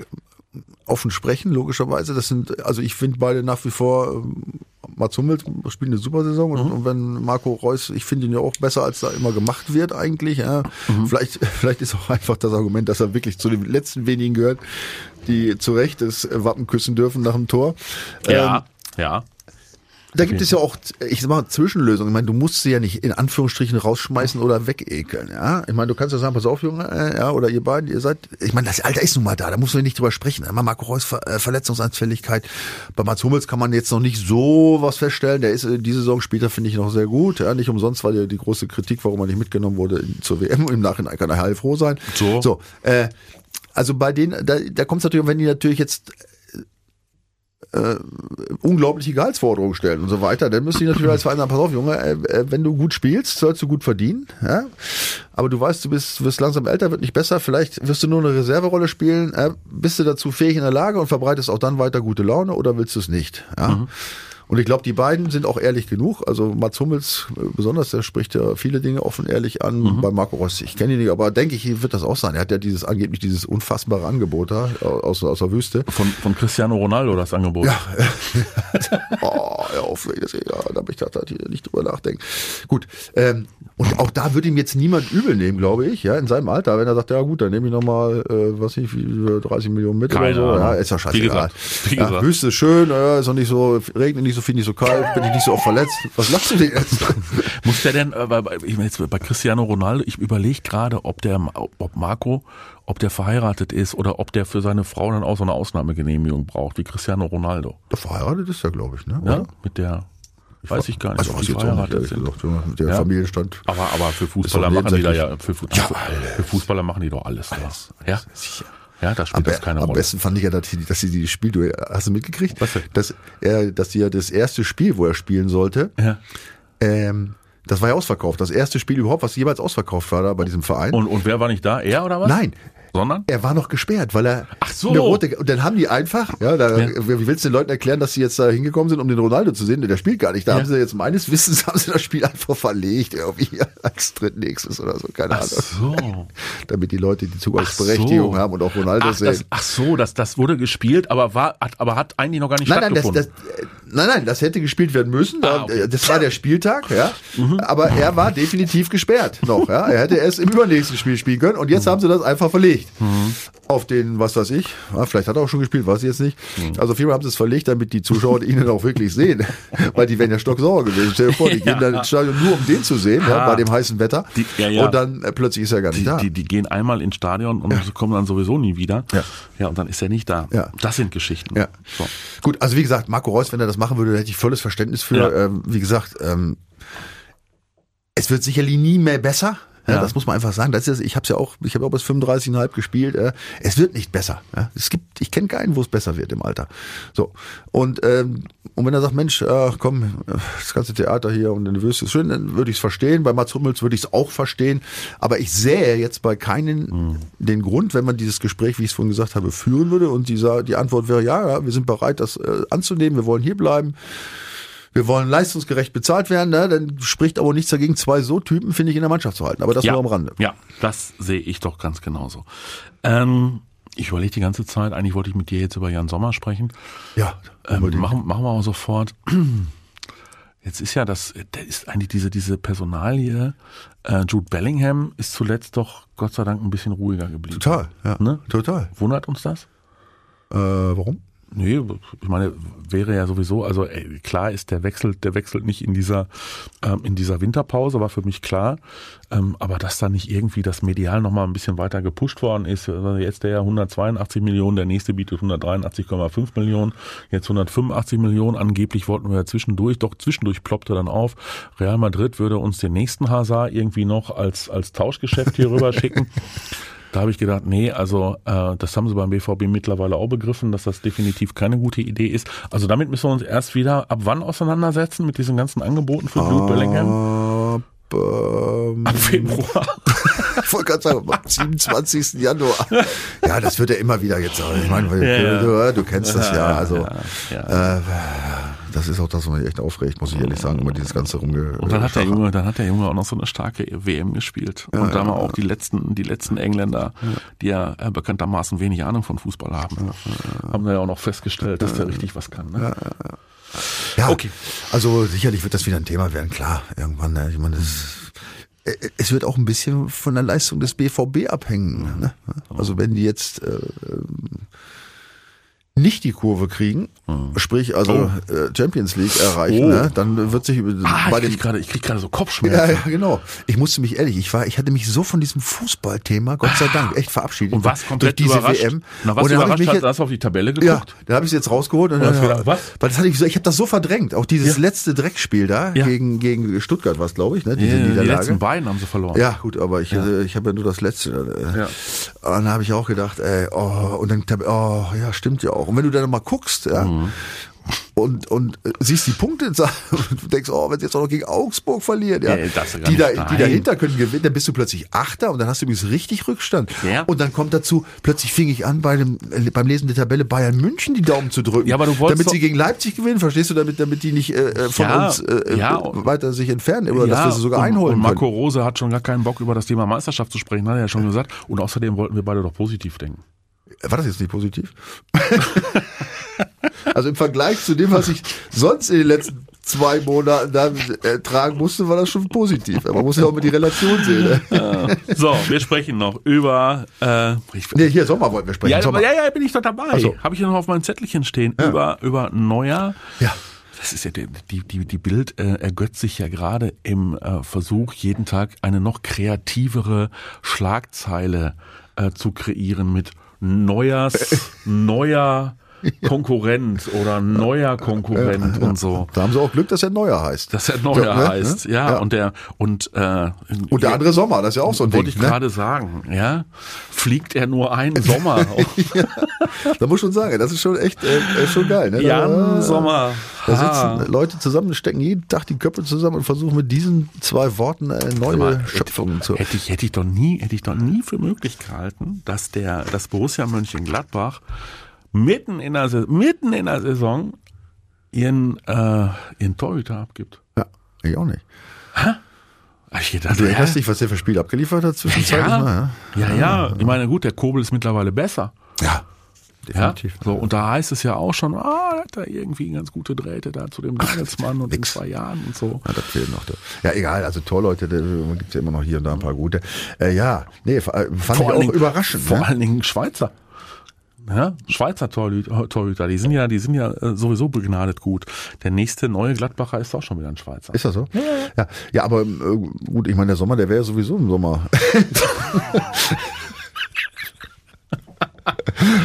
B: offen sprechen, logischerweise. Das sind, also ich finde beide nach wie vor, ähm, Mats Hummels spielt eine super Saison und, und wenn Marco Reus, ich finde ihn ja auch besser, als da immer gemacht wird eigentlich. Ja. Vielleicht, vielleicht ist auch einfach das Argument, dass er wirklich zu den letzten wenigen gehört, die zu Recht das Wappen küssen dürfen nach dem Tor. Ähm,
A: ja.
B: Da gibt es ja auch, ich sag mal, Zwischenlösungen. Ich meine, du musst sie ja nicht in Anführungsstrichen rausschmeißen oder wegekeln, ja. Ich meine, du kannst ja sagen, pass auf, Junge, äh, ja, oder ihr beiden, ihr seid, ich meine, das Alter ist nun mal da, da muss man nicht drüber sprechen. Immer Marco Reus Ver äh, Verletzungsanfälligkeit. Bei Mats Hummels kann man jetzt noch nicht so was feststellen. Der ist, äh, diese Saison spielt er, finde ich, noch sehr gut. Ja, nicht umsonst war ja die große Kritik, warum er nicht mitgenommen wurde zur WM. Im Nachhinein kann er heilfroh sein.
A: So.
B: So, äh, also bei denen, da, da kommt es natürlich, wenn die natürlich jetzt unglaubliche Gehaltsforderungen stellen und so weiter, dann müsste ich natürlich als Verein sagen, pass auf, Junge, äh, äh, wenn du gut spielst, sollst du gut verdienen, ja? aber du weißt, du bist, wirst langsam älter, wird nicht besser, vielleicht wirst du nur eine Reserverolle spielen, äh, bist du dazu fähig in der Lage und verbreitest auch dann weiter gute Laune oder willst du es nicht? Ja? Und ich glaube, die beiden sind auch ehrlich genug. Also Mats Hummels äh, besonders, der spricht ja viele Dinge offen ehrlich an. Bei Marco Reus, ich kenne ihn nicht, aber denke ich, wird das auch sein. Er hat ja dieses angeblich dieses unfassbare Angebot da aus, aus der Wüste.
A: Von, von Cristiano Ronaldo das Angebot.
B: Ja. oh, hör auf, das, ja, da möchte ich da nicht drüber nachdenken. Gut, ähm, und auch da würde ihm jetzt niemand übel nehmen, glaube ich, ja, in seinem Alter, wenn er sagt, ja gut, dann nehme ich nochmal, äh, was ich, wie, 30 Millionen mit
A: Keine
B: oder so. Ja, ist ja
A: Wie
B: scheißegal.
A: gesagt, wie
B: ja,
A: gesagt.
B: Wüste ist schön, ja, ist auch nicht so, regnet nicht so viel, nicht so kalt, bin ich nicht so oft verletzt. Was lachst du denn jetzt?
A: Muss der denn, äh, ich meine jetzt bei Cristiano Ronaldo, ich überlege gerade, ob der, ob Marco, ob der verheiratet ist oder ob der für seine Frau dann auch so eine Ausnahmegenehmigung braucht, wie Cristiano Ronaldo.
B: Verheiratet ist er, glaube ich, ne?
A: Ja? Mit der, weiß ich gar nicht,
B: Also ich jetzt auch nicht, gesagt. ja, mit Der
A: Ja?
B: Familienstand.
A: Aber, aber für Fußballer machen die da ja, für, Fu- für Fußballer machen die doch alles. Alles. Ja?
B: Sicher.
A: Ja, da
B: Am,
A: spielt
B: be
A: das keine
B: am
A: Rolle.
B: besten fand ich ja, dass, die, dass sie die Spielduell, hast du mitgekriegt?
A: Was denn?
B: Dass er, dass die ja das erste Spiel, wo er spielen sollte,
A: Ja.
B: ähm, das war ja ausverkauft. Das erste Spiel überhaupt, was jemals ausverkauft war da bei diesem Verein.
A: Und, und wer war nicht da? Er oder was?
B: Nein,
A: Sondern?
B: er war noch gesperrt, weil er
A: Ach so.
B: eine rote und dann haben die einfach, ja, da, wie willst du den Leuten erklären, dass sie jetzt da hingekommen sind, um den Ronaldo zu sehen? Der spielt gar nicht. Da
A: Ja.
B: haben sie jetzt meines Wissens haben sie das Spiel einfach verlegt, irgendwie als drittnächstes oder so, keine
A: Ach
B: Ahnung.
A: so.
B: Damit die Leute die Zugangsberechtigung
A: so.
B: haben und auch Ronaldo
A: Ach,
B: sehen.
A: das, ach so, das, das wurde gespielt, aber war, hat, aber hat eigentlich noch gar nicht
B: Nein, nein, das,
A: stattgefunden.
B: das, nein, nein, das hätte gespielt werden müssen.
A: Ah, okay.
B: äh, Das war der Spieltag, ja. Aber er war definitiv gesperrt noch, ja. Er hätte erst im übernächsten Spiel spielen können und jetzt haben sie das einfach verlegt. Auf den, was weiß ich, ja, vielleicht hat er auch schon gespielt, weiß ich jetzt nicht. Also auf jeden Fall haben sie es verlegt, damit die Zuschauer ihn dann auch wirklich sehen. Weil die wären ja stocksauer gewesen. Stell dir vor, die gehen dann ins Stadion nur, um den zu sehen, ja,
A: Ah.
B: bei dem heißen Wetter.
A: Die- ja, ja.
B: Und dann äh, plötzlich ist er gar nicht
A: Die,
B: da.
A: die, die gehen einmal ins Stadion und kommen dann sowieso nie wieder.
B: Ja.
A: ja, und dann ist er nicht da.
B: Ja.
A: Das sind Geschichten.
B: Ja.
A: So.
B: Gut, also wie gesagt, Marco Reus, wenn er das machen würde, hätte ich volles Verständnis für.
A: Ja.
B: Ähm, wie gesagt, ähm, es wird sicherlich nie mehr besser. Ja,
A: Ja.
B: Das muss man einfach sagen. Das ist, ich habe ja auch, ich habe auch bis 35,5 gespielt. Äh, es wird nicht besser. Ja. Es gibt, ich kenne keinen, wo es besser wird im Alter. So und ähm, und wenn er sagt, Mensch, äh, komm, das ganze Theater hier und in Wüste ist schön, dann würde ich es verstehen. Bei Mats Hummels würde ich es auch verstehen. Aber ich sähe jetzt bei keinen den Grund, wenn man dieses Gespräch, wie ich es vorhin gesagt habe, führen würde und die, sa- die Antwort wäre, ja, ja, wir sind bereit, das äh, anzunehmen, wir wollen hier bleiben. Wir wollen leistungsgerecht bezahlt werden, ne? dann spricht aber nichts dagegen, zwei so Typen, finde ich, in der Mannschaft zu halten. Aber das
A: ja.
B: nur am Rande.
A: Ja, das sehe ich doch ganz genauso. Ähm, ich überlege die ganze Zeit, eigentlich wollte ich mit dir jetzt über Jan Sommer sprechen.
B: Ja,
A: Ähm, machen, machen wir auch sofort. Jetzt ist ja das, da ist eigentlich diese, diese Personalie, äh, Jude Bellingham ist zuletzt doch Gott sei Dank ein bisschen ruhiger geblieben.
B: Total, ja.
A: Ne?
B: Total.
A: Wundert uns das?
B: Äh, warum?
A: Nee, ich meine, wäre ja sowieso, also ey, klar ist der Wechsel, der wechselt nicht in dieser, ähm, in dieser Winterpause, war für mich klar. Ähm, aber dass da nicht irgendwie das Medial nochmal ein bisschen weiter gepusht worden ist, also jetzt der 182 Millionen, der nächste bietet 183,5 Millionen, jetzt 185 Millionen, angeblich wollten wir ja zwischendurch, doch zwischendurch ploppte dann auf, Real Madrid würde uns den nächsten Hazard irgendwie noch als, als Tauschgeschäft hier rüber schicken. Da habe ich gedacht, nee, also äh, das haben sie beim BVB mittlerweile auch begriffen, dass das definitiv keine gute Idee ist. Also damit müssen wir uns erst wieder ab wann auseinandersetzen mit diesen ganzen Angeboten für Jude Bellingham?
B: Ab, ähm,
A: Ab Februar.
B: ich wollte gerade sagen, am 27. Januar. Ja, das wird ja immer wieder jetzt. Ich meine,
A: Ja,
B: du, du kennst das ja. Also
A: ja, ja.
B: Äh, das ist auch das, was mich echt aufregt, muss ich ehrlich sagen, immer dieses ganze rumge.
A: Und dann hat der Junge, dann hat der Junge auch noch so eine starke WM gespielt. und da haben wir auch die letzten, die letzten Engländer, die ja äh, bekanntermaßen wenig Ahnung von Fußball haben, haben wir ja auch noch festgestellt, dass der richtig was kann. Ne?
B: Ja,
A: Okay.
B: Also sicherlich wird das wieder ein Thema werden, klar. Irgendwann, ne? ich meine, das, äh, es wird auch ein bisschen von der Leistung des BVB abhängen. Ne? Also wenn die jetzt äh, nicht die Kurve kriegen, sprich also äh, Champions League erreichen,
A: Oh.
B: ne? dann wird sich
A: Ah,
B: bei
A: ich
B: dem
A: gerade, ich krieg gerade so
B: ja,
A: Kopfschmerzen.
B: ja, genau. Ich musste mich ehrlich, ich war, ich hatte mich so von diesem Fußballthema, Gott sei Dank, echt verabschiedet.
A: Und was komplett
B: durch diese
A: überrascht.
B: WM.
A: Na, was
B: und dann hab ich
A: überrascht
B: mich
A: hat, hast du auf die Tabelle
B: ja,
A: geguckt?
B: dann habe ich es jetzt rausgeholt und dann,
A: gedacht, was?
B: weil das hatte ich so, ich habe das so verdrängt. Auch dieses
A: Ja.
B: letzte Dreckspiel da
A: Ja.
B: gegen gegen Stuttgart war es, glaube ich, ne? Diese
A: Die, die
B: Niederlage.
A: letzten beiden haben sie verloren.
B: Ja, gut, aber ich, äh, ich habe ja nur das letzte. Äh,
A: Ja.
B: Und dann habe ich auch gedacht, ey, oh, und dann, oh, ja, stimmt ja auch. Und wenn du dann mal guckst, ja,
A: Mhm.
B: und, und äh, siehst die Punkte und du denkst, oh, wenn sie jetzt auch noch gegen Augsburg verlieren, ja,
A: Ja,
B: die, da, die dahinter können gewinnen, dann bist du plötzlich Achter und dann hast du übrigens richtig Rückstand.
A: Ja.
B: Und dann kommt dazu, plötzlich fing ich an, bei dem, äh, beim Lesen der Tabelle Bayern München die Daumen zu drücken.
A: Ja, aber du
B: damit sie gegen Leipzig gewinnen, verstehst du, damit, damit die nicht äh, von
A: Ja,
B: uns äh, äh, weiter sich entfernen oder dass wir sie sogar
A: und,
B: einholen
A: und Marco. Rose hat schon gar keinen Bock, über das Thema Meisterschaft zu sprechen, hat er ja schon gesagt. Und außerdem wollten wir beide doch positiv denken.
B: War das jetzt nicht positiv? also im Vergleich zu dem, was ich sonst in den letzten zwei Monaten dann äh, tragen musste, war das schon positiv. Aber man muss ja auch mal die Relation sehen. Ne?
A: So, wir sprechen noch über. Äh,
B: Nee, hier Sommer wollten wir sprechen.
A: ja,
B: Sommer.
A: ja, ja, bin ich doch dabei.
B: So.
A: Habe ich hier noch auf meinem Zettelchen stehen. Über, über Neujahr.
B: Ja.
A: Das ist ja die, die, die, die Bild äh, ergötzt sich ja gerade im äh, Versuch, jeden Tag eine noch kreativere Schlagzeile äh, zu kreieren mit Neujahrs, neuer Konkurrent oder neuer Konkurrent und so.
B: Da haben sie auch Glück, dass er Neuer heißt.
A: Dass er neuer
B: Ja, ne?
A: heißt, ja,
B: Ja.
A: und der und äh,
B: Und der andere Sommer, das ist ja auch so ein Ding.
A: wollte ich
B: Ne?
A: gerade sagen, ja, fliegt er nur einen Sommer.
B: Da muss ich schon sagen, das ist schon echt äh, äh, schon geil. Ne?
A: Jan
B: da,
A: Sommer.
B: Da
A: Ha.
B: sitzen Leute zusammen, stecken jeden Tag die Köpfe zusammen und versuchen mit diesen zwei Worten äh, neue
A: mal,
B: Schöpfungen zu.
A: Hätte ich, hätte ich doch nie, hätte ich doch nie für möglich gehalten, dass der, das Borussia Mönchengladbach mitten in der, Sa- mitten in der Saison ihren, äh, ihren Torhüter abgibt.
B: Ja, ich auch nicht.
A: Hab ich gedacht,
B: Du
A: hä?
B: erinnerst dich, was der für Spiel abgeliefert hat zwischenzeitlich
A: ja,
B: mal?
A: ja, ja, ich meine, gut, der Kobel ist mittlerweile besser.
B: Ja,
A: Ja,
B: definitiv.
A: so, und da heißt es ja auch schon, ah, hat er irgendwie ganz gute Drähte da zu dem Nagelsmann und in zwei Jahren und so.
B: Ja, das fehlt noch. Ja, egal, also Torleute, da gibt ja immer noch hier und da ein paar gute. Äh, ja, nee, äh, fand ich
A: allen
B: auch
A: Dingen-
B: überraschend.
A: Vor
B: ne?
A: allen Dingen Schweizer. Ja, Schweizer Torhüter, Torhüter, die sind ja, die sind ja äh, sowieso begnadet gut. Der nächste neue Gladbacher ist auch schon wieder ein Schweizer.
B: Ist das so? Ja, ja. ja aber äh, gut, ich meine, der Sommer, der wäre ja sowieso im Sommer.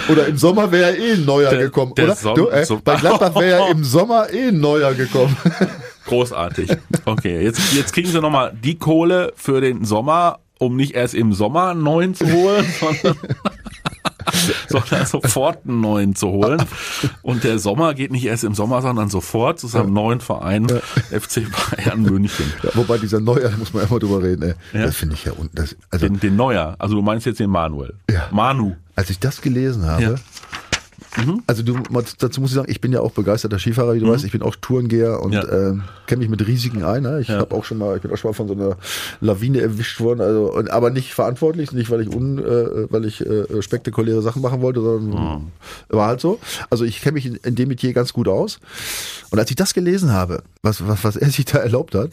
B: Oder im Sommer wäre ja eh ein Neuer
A: Der-
B: gekommen,
A: der
B: oder? Du, äh, bei Gladbach wäre ja im Sommer eh ein Neuer gekommen.
A: Großartig. Okay, jetzt, jetzt kriegen sie nochmal die Kohle für den Sommer, um nicht erst im Sommer einen neuen zu holen, sondern, sondern sofort einen neuen zu holen. Und der Sommer geht nicht erst im Sommer, sondern sofort zu seinem neuen Verein FC Bayern München.
B: Ja, wobei dieser Neuer, da muss man immer drüber reden, ey.
A: Ja.
B: Das finde ich ja, un- das, also
A: Den, den Neuer. Also du meinst jetzt den Manuel.
B: Ja.
A: Manu.
B: als ich das gelesen habe,
A: Ja.
B: also du, dazu muss ich sagen, ich bin ja auch begeisterter Skifahrer, wie du weißt, ich bin auch Tourengeher und
A: Mhm. Ja.
B: ähm, kenne mich mit Risiken ein. Ne? Ich
A: Ja.
B: habe auch schon mal, ich bin auch schon mal von so einer Lawine erwischt worden, also und, aber nicht verantwortlich, nicht weil ich un, äh, weil ich äh, spektakuläre Sachen machen wollte, sondern
A: Mhm.
B: war halt so. Also ich kenne mich in, in dem Metier ganz gut aus. Und als ich das gelesen habe, was, was, was er sich da erlaubt hat,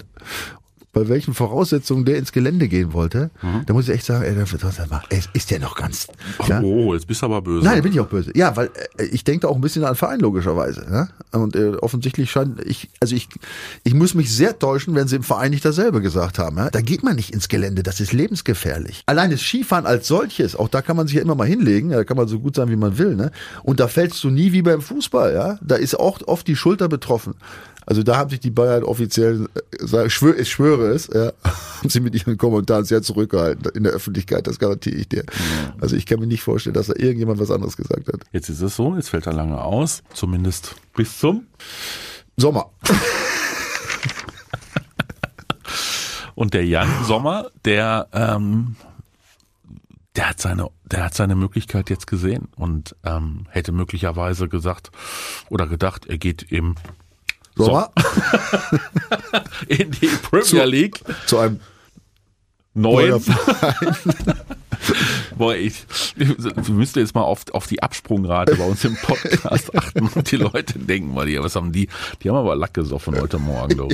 B: bei welchen Voraussetzungen der ins Gelände gehen wollte, da muss ich echt sagen, ey, ey, ist der noch ganz. Ja?
A: Oh, jetzt bist du aber böse.
B: Nein, bin ich auch böse. Ja, weil äh, ich denke da auch ein bisschen an den Verein logischerweise. Ja? Und äh, offensichtlich scheint ich, also ich, ich muss mich sehr täuschen, wenn sie im Verein nicht dasselbe gesagt haben. Ja? Da geht man nicht ins Gelände, das ist lebensgefährlich. Allein das Skifahren als solches, auch da kann man sich ja immer mal hinlegen, da kann man so gut sein, wie man will. Ne? Und da fällst du nie wie beim Fußball. Ja? Da ist auch oft die Schulter betroffen. Also da haben sich die Bayern offiziell, äh, ich schwöre, ich schwöre es, ja, haben sie mit ihren Kommentaren sehr zurückgehalten in der Öffentlichkeit, das garantiere ich dir. Also ich kann mir nicht vorstellen, dass da irgendjemand was anderes gesagt hat.
A: Jetzt ist es so, jetzt fällt er lange aus, zumindest bis zum.
B: Sommer.
A: Und der Jan Sommer, der, ähm, der hat seine, der hat seine Möglichkeit jetzt gesehen und ähm, hätte möglicherweise gesagt oder gedacht, er geht im
B: Sommer
A: in die Premier League.
B: zu einem
A: neuen. Boah, ich, wir müssten jetzt mal auf, auf die Absprungrate bei uns im Podcast achten und die Leute denken mal, die, was haben die? Die haben aber Lack gesoffen heute Morgen, du.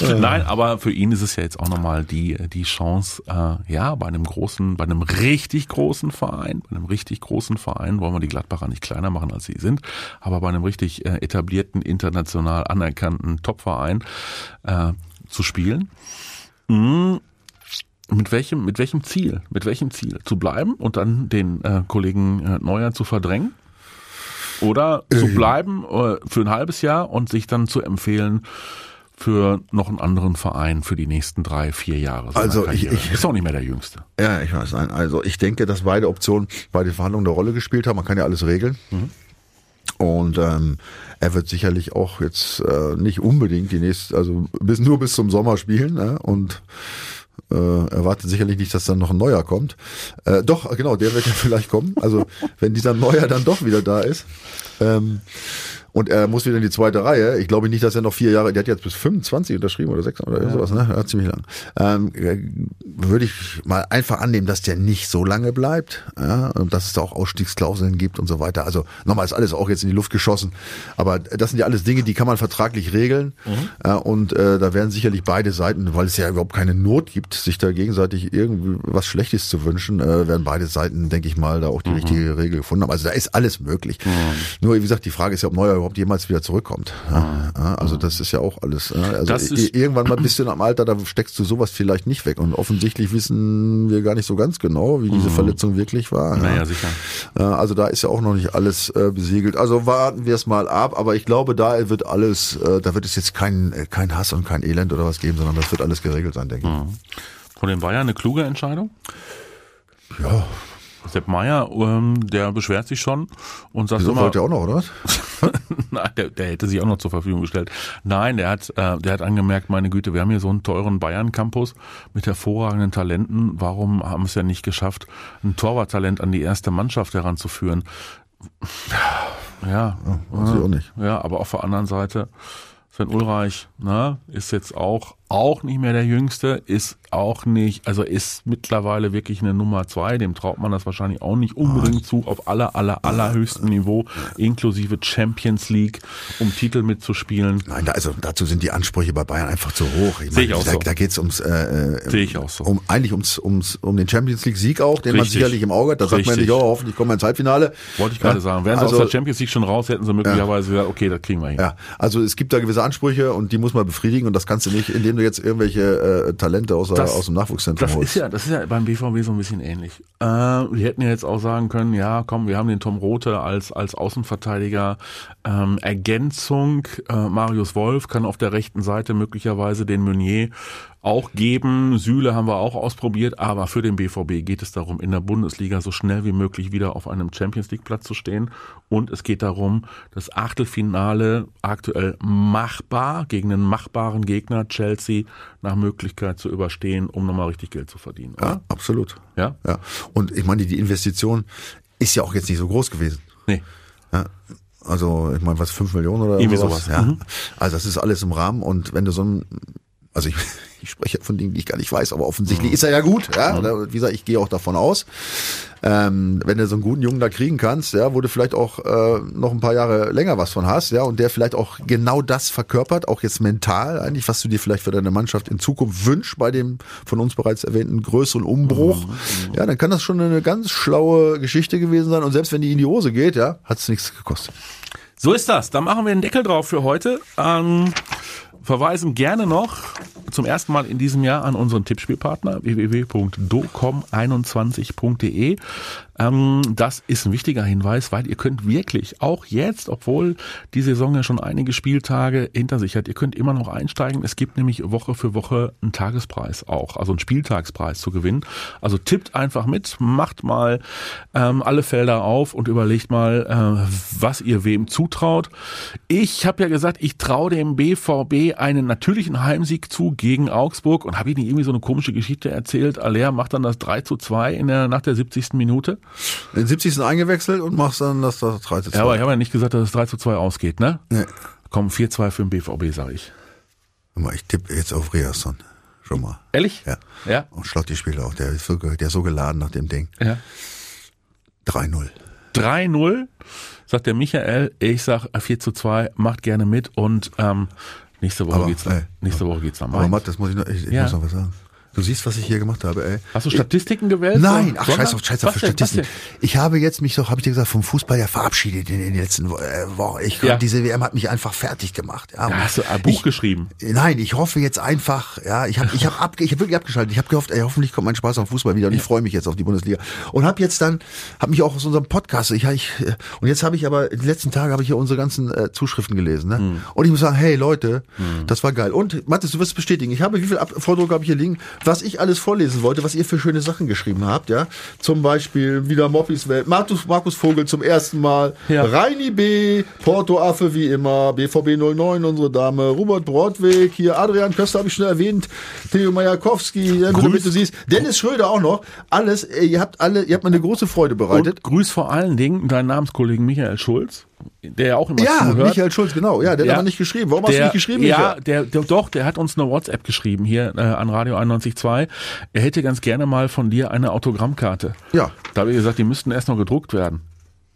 A: Nein, aber für ihn ist es ja jetzt auch nochmal die, die Chance, äh, ja, bei einem großen, bei einem richtig großen Verein, bei einem richtig großen Verein, wollen wir die Gladbacher nicht kleiner machen, als sie sind, aber bei einem richtig äh, etablierten, international anerkannten Topverein äh, zu spielen. Mm, mit welchem, mit welchem Ziel? Mit welchem Ziel? Zu bleiben und dann den äh, Kollegen äh, Neuer zu verdrängen? Oder zu bleiben äh, für ein halbes Jahr und sich dann zu empfehlen für noch einen anderen Verein für die nächsten drei, vier Jahre.
B: Also ich- ich-
A: ist auch nicht mehr der Jüngste.
B: Ja, ich weiß. Nein. Also ich denke, dass beide Optionen bei den Verhandlungen eine Rolle gespielt haben. Man kann ja alles regeln. Und ähm, er wird sicherlich auch jetzt äh, nicht unbedingt die nächste, also bis nur bis zum Sommer spielen. Ne? Und äh, erwartet sicherlich nicht, dass dann noch ein neuer kommt. Äh, doch, genau, der wird ja vielleicht kommen. Also wenn dieser Neuer dann doch wieder da ist. Ähm, und er muss wieder in die zweite Reihe. Ich glaube nicht, dass er noch vier Jahre, der hat jetzt bis 25 unterschrieben oder sechs oder sowas, ne? Ja, ziemlich lang. Ähm, äh, würde ich mal einfach annehmen, dass der nicht so lange bleibt, ja, und dass es da auch Ausstiegsklauseln gibt und so weiter. Also nochmal ist alles auch jetzt in die Luft geschossen. Aber das sind ja alles Dinge, die kann man vertraglich regeln. Ja, und äh, da werden sicherlich beide Seiten, weil es ja überhaupt keine Not gibt, sich da gegenseitig irgendwie was Schlechtes zu wünschen, äh, werden beide Seiten, denke ich mal, da auch die richtige Regel gefunden haben. Also da ist alles möglich. Nur wie gesagt, die Frage ist ja, ob Neuer überhaupt jemals wieder zurückkommt. Ja, ja, also das ist ja auch alles. ja, Also
A: Das ist-
B: i- irgendwann mal bist du am Alter, da steckst du sowas vielleicht nicht weg. Und offensichtlich wissen wir gar nicht so ganz genau, wie diese Verletzung wirklich war.
A: Naja,
B: ja.
A: sicher.
B: Ja, also da ist ja auch noch nicht alles äh, besiegelt. Also warten wir es mal ab. Aber ich glaube, da wird alles, äh, da wird es jetzt kein, äh, kein Hass und kein Elend oder was geben, sondern das wird alles geregelt sein, denke ich.
A: Von den Bayern eine kluge Entscheidung?
B: Ja,
A: Sepp Meier, ähm, der beschwert sich schon und sagt
B: wieso
A: immer,
B: wollt ihr auch noch, oder?
A: Nein, der, der hätte sich auch noch zur Verfügung gestellt. Nein, der hat, äh, der hat angemerkt, meine Güte, wir haben hier so einen teuren Bayern-Campus mit hervorragenden Talenten. Warum haben wir es ja nicht geschafft, ein Torwarttalent an die erste Mannschaft heranzuführen? Ja,
B: weiß ich auch nicht.
A: ja, aber auf der anderen Seite, Sven Ulreich, ne, ist jetzt auch, auch nicht mehr der Jüngste, ist auch nicht, also ist mittlerweile wirklich eine Nummer zwei, dem traut man das wahrscheinlich auch nicht unbedingt zu, auf aller, aller, allerhöchstem Niveau, inklusive Champions League, um Titel mitzuspielen.
B: Nein, da, also dazu sind die Ansprüche bei Bayern einfach zu hoch. Ich
A: Sehe ich auch
B: da,
A: so.
B: da geht's ums, äh, äh,
A: Sehe ich auch so.
B: um eigentlich ums, ums um den Champions League Sieg auch, den man
A: Richtig.
B: sicherlich im Auge hat. Da sagt man nicht, oh, hoffentlich kommen wir ins Halbfinale.
A: Wollte ich gerade
B: Ja,
A: sagen. Wären sie
B: also,
A: aus der Champions League schon raus, hätten sie möglicherweise gesagt, okay, das kriegen wir hin.
B: Ja, also es gibt da gewisse Ansprüche und die muss man befriedigen und das kannst du nicht, indem du jetzt irgendwelche äh, Talente aus,
A: Das-
B: aus dem Nachwuchszentrum
A: Das
B: holst.
A: ist ja, das ist ja beim BVB so ein bisschen ähnlich. Äh, wir hätten ja jetzt auch sagen können, ja, komm, wir haben den Tom Rote als als Außenverteidiger ähm, Ergänzung. Äh, Marius Wolf kann auf der rechten Seite möglicherweise den Meunier auch geben. Süle haben wir auch ausprobiert, aber für den BVB geht es darum, in der Bundesliga so schnell wie möglich wieder auf einem Champions League Platz zu stehen. Und es geht darum, das Achtelfinale aktuell machbar gegen einen machbaren Gegner Chelsea nach Möglichkeit zu überstehen, um nochmal richtig Geld zu verdienen.
B: Ja,
A: Oder?
B: absolut.
A: Ja?
B: Ja. Und ich meine, die Investition ist ja auch jetzt nicht so groß gewesen.
A: Nee.
B: Ja. Also, ich meine, was, fünf Millionen oder
A: Irgendwie
B: sowas?
A: sowas.
B: Ja.
A: Mhm.
B: Also, das ist alles im Rahmen und wenn du so einen Also ich, ich spreche von Dingen, die ich gar nicht weiß, aber offensichtlich ist er ja gut. Ja? Oder Wie gesagt, ich gehe auch davon aus. Ähm, wenn du so einen guten Jungen da kriegen kannst, ja, wo du vielleicht auch äh, noch ein paar Jahre länger was von hast, ja, und der vielleicht auch genau das verkörpert, auch jetzt mental eigentlich, was du dir vielleicht für deine Mannschaft in Zukunft wünschst bei dem von uns bereits erwähnten größeren Umbruch, ja, dann kann das schon eine ganz schlaue Geschichte gewesen sein. Und selbst wenn die in die Hose geht, ja, hat es nichts gekostet.
A: So ist das. Da machen wir einen Deckel drauf für heute. Ähm, verweisen gerne noch zum ersten Mal in diesem Jahr an unseren Tippspielpartner www.docom21.de. Ähm, das ist ein wichtiger Hinweis, weil ihr könnt wirklich auch jetzt, obwohl die Saison ja schon einige Spieltage hinter sich hat, ihr könnt immer noch einsteigen. Es gibt nämlich Woche für Woche einen Tagespreis auch, also einen Spieltagspreis zu gewinnen. Also tippt einfach mit, macht mal ähm, alle Felder auf und überlegt mal, äh, was ihr wem zutraut. Ich habe ja gesagt, ich traue dem BVB einen natürlichen Heimsieg zu gegen Augsburg und habe ihnen irgendwie so eine komische Geschichte erzählt. Aller macht dann das 3 zu 2 in der, nach der 70. Minute.
B: Den 70. eingewechselt und machst dann das, das 3 zu 2.
A: Ja, aber ich habe ja nicht gesagt, dass es 3 zu 2 ausgeht, ne?
B: Nee.
A: Komm, 4-2 für den BVB, sage ich.
B: Ich tippe jetzt auf Riasson. Schon mal.
A: Ehrlich?
B: Ja.
A: Ja?
B: Und Schlotti spielt auch. Der ist so, der ist so geladen nach dem Ding.
A: Ja.
B: 3-0.
A: 3-0, sagt der Michael. Ich sag 4 zu 2, macht gerne mit und ähm, nächste Woche
B: Aber,
A: geht's
B: ey,
A: nächste Woche geht's nach
B: Aber. Matt, das muss ich noch, ich, ich
A: Ja.
B: muss noch was sagen. Du siehst, was ich hier gemacht habe, ey.
A: Hast du Statistiken gewählt?
B: Nein, ach scheiß auf, scheiß auf Statistiken. Ich habe jetzt mich doch, habe ich dir gesagt, vom Fußball ja verabschiedet in, den letzten äh, Wochen. Ich,
A: Ja.
B: Diese WM hat mich einfach fertig gemacht. Ja,
A: Ja, hast du ein Buch
B: ich,
A: geschrieben?
B: Nein, ich hoffe jetzt einfach, ja, ich habe ich hab abge, ich hab wirklich abgeschaltet. Ich habe gehofft, ey, hoffentlich kommt mein Spaß am Fußball wieder und ich freue mich jetzt auf die Bundesliga. Und habe jetzt dann, habe mich auch aus unserem Podcast, ich, ich äh, und jetzt habe ich aber, die letzten Tage habe ich hier unsere ganzen äh, Zuschriften gelesen. Ne?
A: Hm.
B: Und ich muss sagen, hey Leute, das war geil. Und Mathis, du wirst es bestätigen, ich habe, wie viel Ab Vordruck habe ich hier liegen, was ich alles vorlesen wollte, was ihr für schöne Sachen geschrieben habt, ja. Zum Beispiel wieder Moppis Welt, Markus, Markus Vogel zum ersten Mal,
A: Ja.
B: Reini B, Porto Affe wie immer, BVB 09, unsere Dame, Robert Brodweg, hier. Adrian Köster habe ich schon erwähnt, Theo Majakowski, ja, damit du siehst, Dennis Schröder auch noch, alles, äh, ihr habt alle, ihr habt mir eine große Freude bereitet.
A: Und grüß vor allen Dingen deinen Namenskollegen Michael Schulz, der ja auch immer
B: ja,
A: zuhört.
B: Michael Schulz, genau, ja, der
A: Ja.
B: hat aber nicht geschrieben. Warum hast du nicht geschrieben,
A: Ja,
B: Michael?
A: der, der, doch, der hat uns eine WhatsApp geschrieben hier äh, an Radio 91.2. Er hätte ganz gerne mal von dir eine Autogrammkarte.
B: Ja.
A: Da habe ich gesagt, die müssten erst noch gedruckt werden.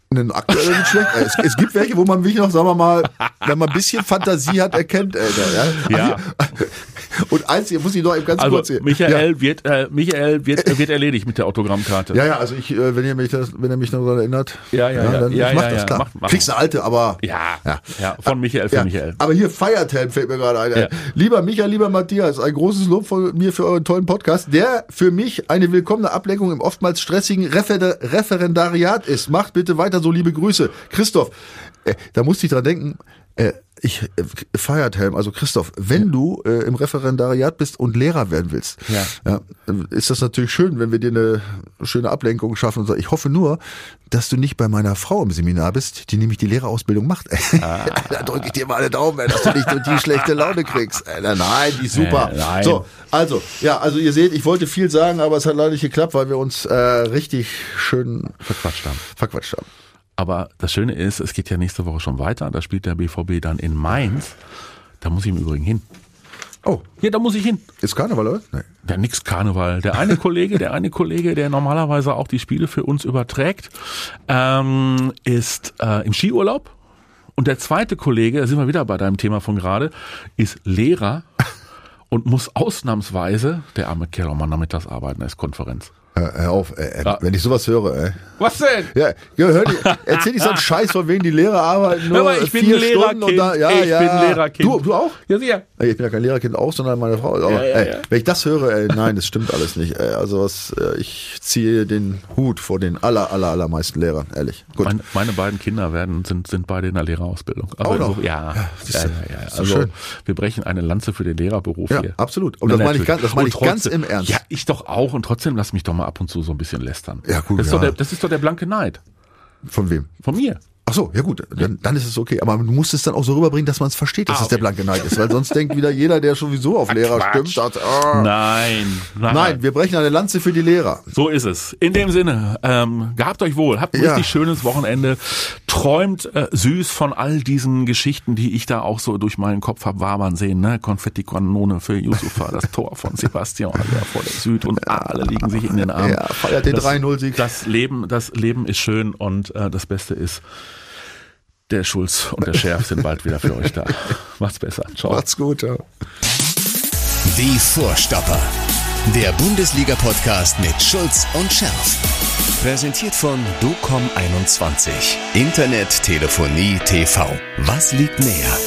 B: Einen aktuell nicht schlecht. Äh, Es, es gibt welche, wo man wirklich noch, sagen wir mal, wenn man ein bisschen Fantasie hat, erkennt. Alter, ja.
A: Ja.
B: Und eins, hier muss ich noch eben ganz
A: Also
B: kurz hier.
A: Michael wird, äh, Michael wird, wird erledigt mit der Autogrammkarte.
B: Ja, ja, also ich, äh, wenn ihr mich das, wenn ihr mich noch daran erinnert,
A: Ja, ja, ja.
B: dann
A: Ja,
B: ich mach
A: ja,
B: das
A: ja.
B: klar.
A: Mach- mach
B: Kriegst eine alte, aber
A: Ja,
B: Ja.
A: ja. von Michael für
B: Ja,
A: Michael.
B: Aber hier Feiertelm fällt mir gerade ein.
A: Ja.
B: Lieber Michael, lieber Matthias, ein großes Lob von mir für euren tollen Podcast, der für mich eine willkommene Ablenkung im oftmals stressigen Refer Referendariat ist. Macht bitte weiter so, liebe Grüße. Christoph, äh, da musste ich dran denken, äh, ich, äh, Feiertelm, also Christoph, wenn du äh, im Referendariat bist und Lehrer werden willst,
A: Ja.
B: äh, ist das natürlich schön, wenn wir dir eine schöne Ablenkung schaffen. Und so. Ich hoffe nur, dass du nicht bei meiner Frau im Seminar bist, die nämlich die Lehrerausbildung macht. da drücke ich dir mal eine Daumen, ey, dass du nicht die schlechte Laune kriegst. Alter, nein, die ist super.
A: Äh, nein.
B: So, also, ja, also ihr seht, ich wollte viel sagen, aber es hat leider nicht geklappt, weil wir uns äh, richtig schön
A: Verquatscht haben.
B: verquatscht haben.
A: Aber das Schöne ist, es geht ja nächste Woche schon weiter. Da spielt der BVB dann in Mainz. Da muss ich im Übrigen hin.
B: Oh,
A: Ja, da muss ich hin.
B: ist Karneval, oder? Nee.
A: Ja, nix Karneval. Der eine Kollege, der eine Kollege, der normalerweise auch die Spiele für uns überträgt, ähm, ist äh, im Skiurlaub. Und der zweite Kollege, da sind wir wieder bei deinem Thema von gerade, ist Lehrer und muss ausnahmsweise, der arme Kerl, mal nachmittags arbeiten, ist Konferenz.
B: Hör, hör auf, ey, ey,
A: Ja.
B: wenn ich sowas höre, ey.
A: Was denn?
B: Ja, hör, die- erzähl nicht so einen Scheiß, von wegen die Lehrer arbeiten nur
A: Hör mal, ich bin
B: vier
A: ein
B: Stunden
A: Lehrerkind.
B: da, ja,
A: ich
B: ja.
A: bin Lehrerkind.
B: Du, du auch?
A: Ja, sicher.
B: Ey, Ich bin ja kein Lehrerkind auch, sondern meine Frau. Aber,
A: Ja, ja,
B: ey,
A: ja.
B: Wenn ich das höre, ey, nein, das stimmt alles nicht. Ey. Also was, äh, ich ziehe den Hut vor den aller, aller, allermeisten Lehrern, ehrlich. Gut.
A: Meine, meine beiden Kinder werden, sind, sind beide in der Lehrerausbildung. Also
B: Auch noch?
A: ja,
B: Ja,
A: ja, Also
B: schön.
A: wir brechen eine Lanze für den Lehrerberuf
B: Ja,
A: hier.
B: absolut. Und das meine ich ganz- das meine ich ganz im Ernst.
A: Ja, ich doch auch. Und trotzdem lass mich doch mal ab und zu so ein bisschen lästern.
B: Ja, gut,
A: Das ist, doch, der, das ist doch der blanke Neid
B: Von wem?
A: von mir.
B: Ach so, ja gut, dann, dann ist es okay. Aber du musst es dann auch so rüberbringen, dass man es versteht, dass
A: Ah,
B: es der
A: okay.
B: blanke Neid ist. Weil sonst denkt wieder jeder, der sowieso auf Lehrer
A: Quatsch.
B: stimmt, sagt, ah.
A: Nein, nein,
B: Nein, wir brechen eine Lanze für die Lehrer.
A: So ist es. In dem Sinne, ähm, gehabt euch wohl, habt ein
B: Ja.
A: richtig schönes Wochenende, träumt äh, süß von all diesen Geschichten, die ich da auch so durch meinen Kopf hab wabern sehen. Ne? Konfetti-Kanone für Yusufa, das Tor von Sebastian ja, vor der Süd und alle liegen sich in den Armen.
B: Ja, feiert den
A: Das-
B: 3-0-Sieg.
A: Das Leben, das Leben ist schön und äh, das Beste ist, der Schulz und der Schärf sind bald wieder für euch da. Macht's besser. Ciao.
B: Macht's gut, ja.
C: Die Vorstopper. Der Bundesliga-Podcast mit Schulz und Scherf. Präsentiert von DOCOM21. Internet, Telefonie, TV. Was liegt näher?